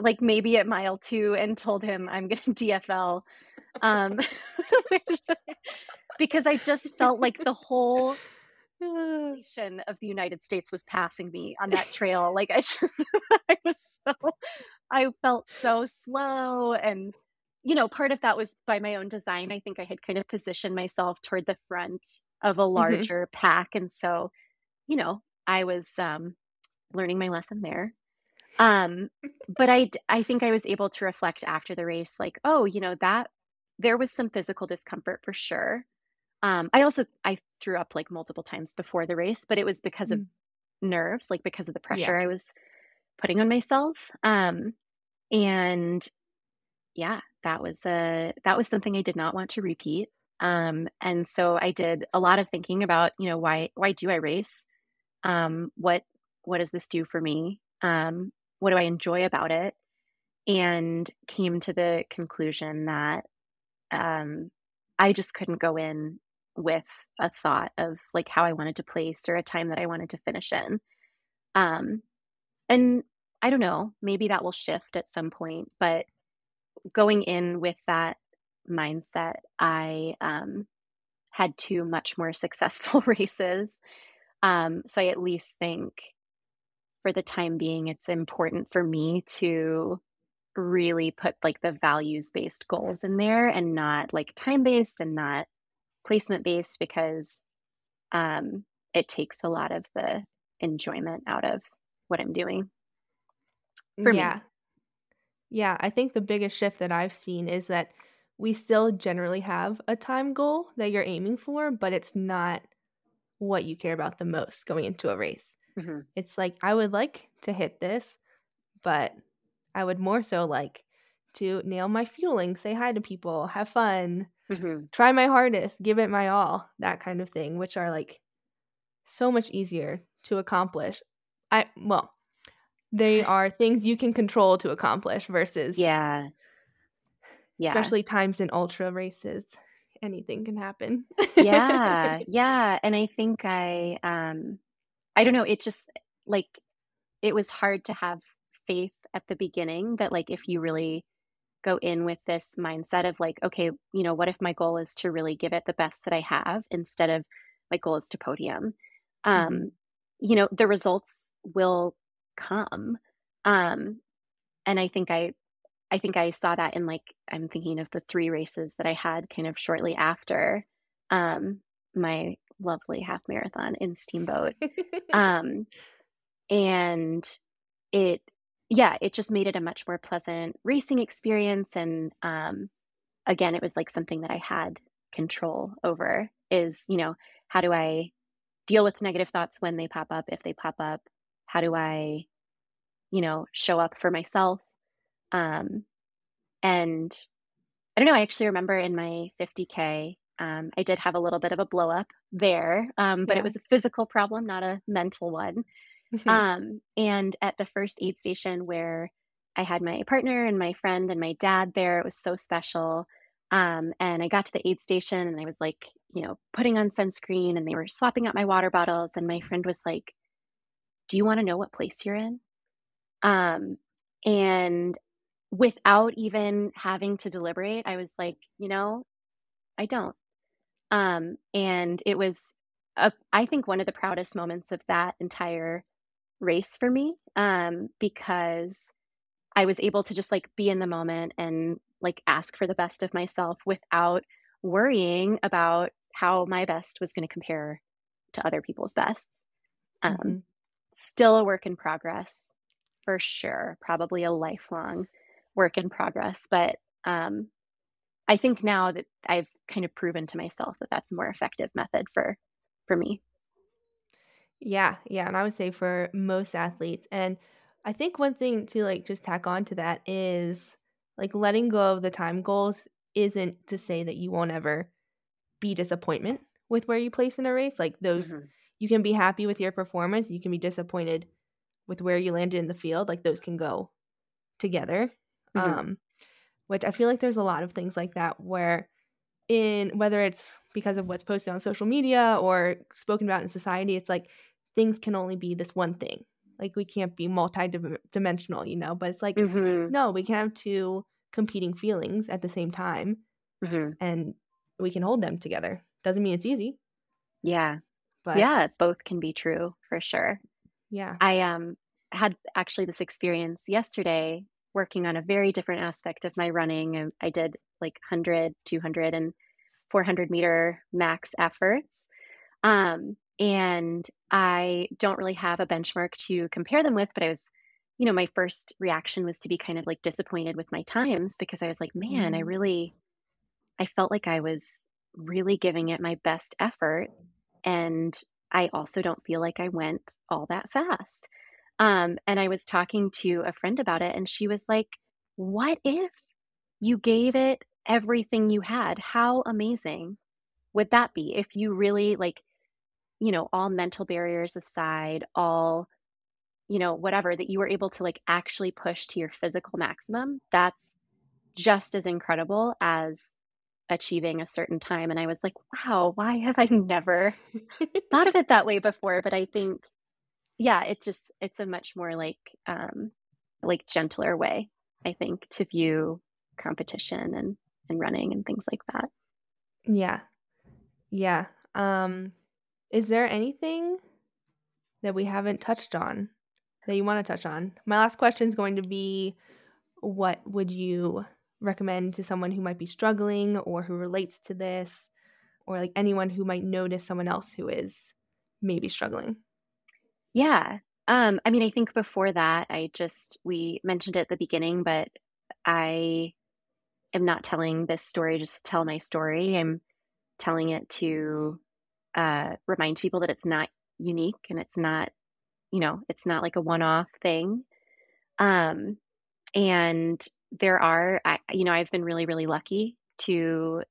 like maybe at mile 2 and told him I'm going to DFL um because I just felt like the whole of the United States was passing me on that trail. Like I just I was so I felt so slow and you know, part of that was by my own design. I think I had kind of positioned myself toward the front of a Mhm. larger pack and so, you know, I was um learning my lesson there. Um but I think I was able to reflect after the race like, oh, you know, that there was some physical discomfort for sure. Um, I also I threw up like multiple times before the race, but it was because of Mm. nerves, like because of the pressure Yeah. I was putting on myself. Um, and yeah, that was a that was something I did not want to repeat. Um, and so I did a lot of thinking about, you know, why why do I race? Um, what what does this do for me? Um, what do I enjoy about it? And came to the conclusion that um, I just couldn't go in with a thought of like how I wanted to place or a time that I wanted to finish in. Um, and I don't know, maybe that will shift at some point, but going in with that mindset, I um, had two much more successful races. Um, so I at least think for the time being, it's important for me to really put like the values based goals in there and not like time based and not placement based because um, it takes a lot of the enjoyment out of what I'm doing. For yeah. Me. Yeah, I think the biggest shift that I've seen is that we still generally have a time goal that you're aiming for, but it's not what you care about the most going into a race. Mm-hmm. It's like, I would like to hit this, but I would more so like to nail my fueling, say hi to people, have fun, mm-hmm. try my hardest, give it my all, that kind of thing, which are like so much easier to accomplish. I, well, they are things you can control to accomplish versus. Yeah. Yeah. Especially times in ultra races. Anything can happen. yeah. Yeah. And I think I, um, I don't know, it just like, it was hard to have faith at the beginning that like if you really go in with this mindset of like okay you know what if my goal is to really give it the best that i have instead of my goal is to podium um mm-hmm. you know the results will come um and i think i i think i saw that in like i'm thinking of the three races that i had kind of shortly after um my lovely half marathon in steamboat um and it yeah, it just made it a much more pleasant racing experience. And um, again, it was like something that I had control over is, you know, how do I deal with negative thoughts when they pop up, if they pop up? How do I, you know, show up for myself? Um, and I don't know, I actually remember in my 50K, um, I did have a little bit of a blow up there, um, but yeah. it was a physical problem, not a mental one. Mm-hmm. Um, and at the first aid station where I had my partner and my friend and my dad there, it was so special. Um, and I got to the aid station and I was like, you know, putting on sunscreen and they were swapping out my water bottles. And my friend was like, Do you want to know what place you're in? Um, and without even having to deliberate, I was like, you know, I don't. Um, and it was, a, I think, one of the proudest moments of that entire race for me um, because I was able to just like be in the moment and like ask for the best of myself without worrying about how my best was going to compare to other people's bests. Um, mm-hmm. Still a work in progress for sure, probably a lifelong work in progress. But um, I think now that I've kind of proven to myself that that's a more effective method for for me. Yeah, yeah, and I would say for most athletes and I think one thing to like just tack on to that is like letting go of the time goals isn't to say that you won't ever be disappointment with where you place in a race. Like those mm-hmm. you can be happy with your performance, you can be disappointed with where you landed in the field. Like those can go together. Mm-hmm. Um which I feel like there's a lot of things like that where in whether it's because of what's posted on social media or spoken about in society, it's like things can only be this one thing. Like we can't be multi-dimensional, you know. But it's like mm-hmm. no, we can have two competing feelings at the same time, mm-hmm. and we can hold them together. Doesn't mean it's easy. Yeah, but yeah, both can be true for sure. Yeah, I um had actually this experience yesterday working on a very different aspect of my running. I did like 100, 200, and 400 meter max efforts. Um, and I don't really have a benchmark to compare them with, but I was, you know, my first reaction was to be kind of like disappointed with my times because I was like, man, I mm. really, I felt like I was really giving it my best effort. And I also don't feel like I went all that fast. Um, and I was talking to a friend about it, and she was like, What if you gave it everything you had? How amazing would that be if you really like you know, all mental barriers aside, all, you know, whatever that you were able to like actually push to your physical maximum, that's just as incredible as achieving a certain time. And I was like, wow, why have I never thought of it that way before? But I think, yeah, it just, it's a much more like, um, like gentler way, I think, to view competition and, and running and things like that. Yeah. Yeah. Um, is there anything that we haven't touched on that you want to touch on. My last question is going to be what would you recommend to someone who might be struggling or who relates to this or like anyone who might notice someone else who is maybe struggling? Yeah. Um, I mean, I think before that, I just, we mentioned it at the beginning, but I am not telling this story just to tell my story. I'm telling it to uh, remind people that it's not unique and it's not, you know, it's not like a one off thing. Um, and there are, I, you know, I've been really, really lucky to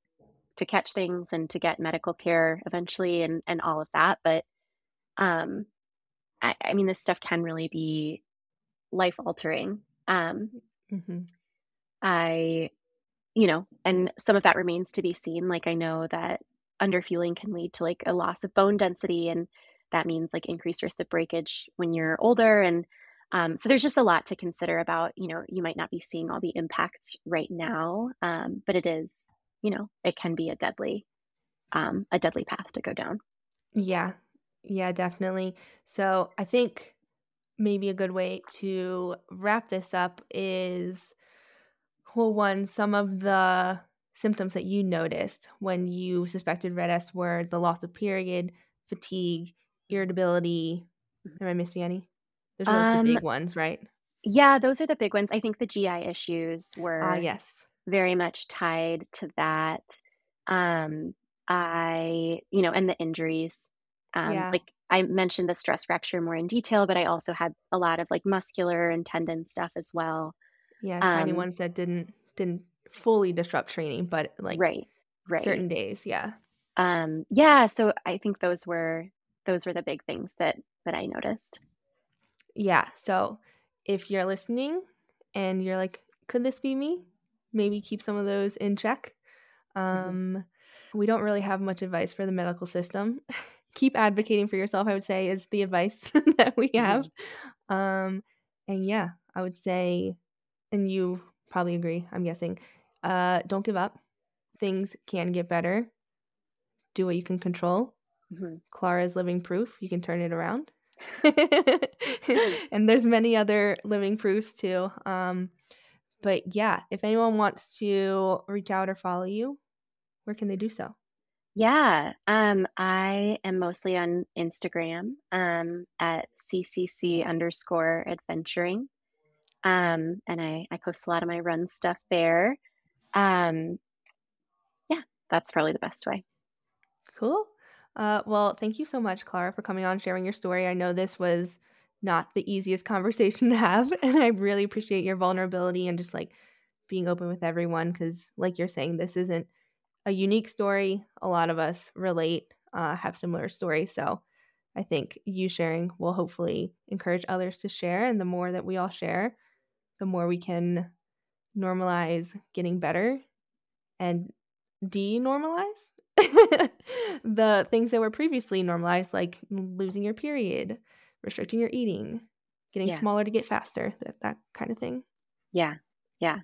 to catch things and to get medical care eventually and and all of that. But um, I, I mean, this stuff can really be life altering. Um, mm-hmm. I, you know, and some of that remains to be seen. Like I know that underfueling can lead to like a loss of bone density, and that means like increased risk of breakage when you're older. And um, so there's just a lot to consider about. You know, you might not be seeing all the impacts right now, um, but it is, you know, it can be a deadly, um, a deadly path to go down. Yeah, yeah, definitely. So I think maybe a good way to wrap this up is well, one, some of the symptoms that you noticed when you suspected RED-S were the loss of period, fatigue, irritability. Mm-hmm. Am I missing any? Those are um, the big ones, right? Yeah, those are the big ones. I think the GI issues ah, were uh, yes. very much tied to that. Um, I, you know, and the injuries. Um, yeah. Like I mentioned the stress fracture more in detail, but I also had a lot of like muscular and tendon stuff as well. Yeah, tiny um, ones that didn't didn't fully disrupt training, but like right, right, certain days, yeah. Um, yeah. So I think those were those were the big things that that I noticed. Yeah. So if you're listening and you're like, could this be me? Maybe keep some of those in check. Mm-hmm. Um, mm-hmm. We don't really have much advice for the medical system. keep advocating for yourself, I would say, is the advice that we have. Mm-hmm. Um, and yeah, I would say and you probably agree, I'm guessing. Uh, don't give up. Things can get better. Do what you can control. Mm-hmm. Clara is living proof. You can turn it around. and there's many other living proofs too. Um, but yeah, if anyone wants to reach out or follow you, where can they do so? Yeah, um, I am mostly on Instagram um, at ccc underscore adventuring. Um, and I, I post a lot of my run stuff there. Um, yeah, that's probably the best way. Cool. Uh, well, thank you so much, Clara, for coming on, sharing your story. I know this was not the easiest conversation to have, and I really appreciate your vulnerability and just like being open with everyone because, like you're saying, this isn't a unique story. A lot of us relate, uh, have similar stories. So I think you sharing will hopefully encourage others to share. And the more that we all share, the more we can normalize getting better and denormalize the things that were previously normalized, like losing your period, restricting your eating, getting yeah. smaller to get faster, that, that kind of thing. Yeah. Yeah.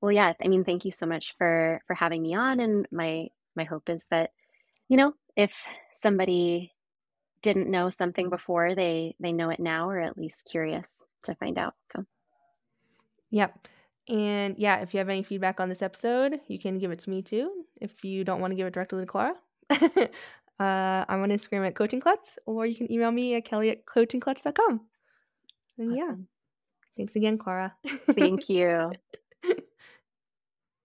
Well, yeah. I mean, thank you so much for for having me on. And my my hope is that, you know, if somebody didn't know something before, they they know it now, or at least curious to find out. So. Yep. And yeah, if you have any feedback on this episode, you can give it to me too. If you don't want to give it directly to Clara, uh, I'm on Instagram at Coaching Klutz, or you can email me at kelly at coachingklutz.com. And awesome. yeah, thanks again, Clara. Thank you.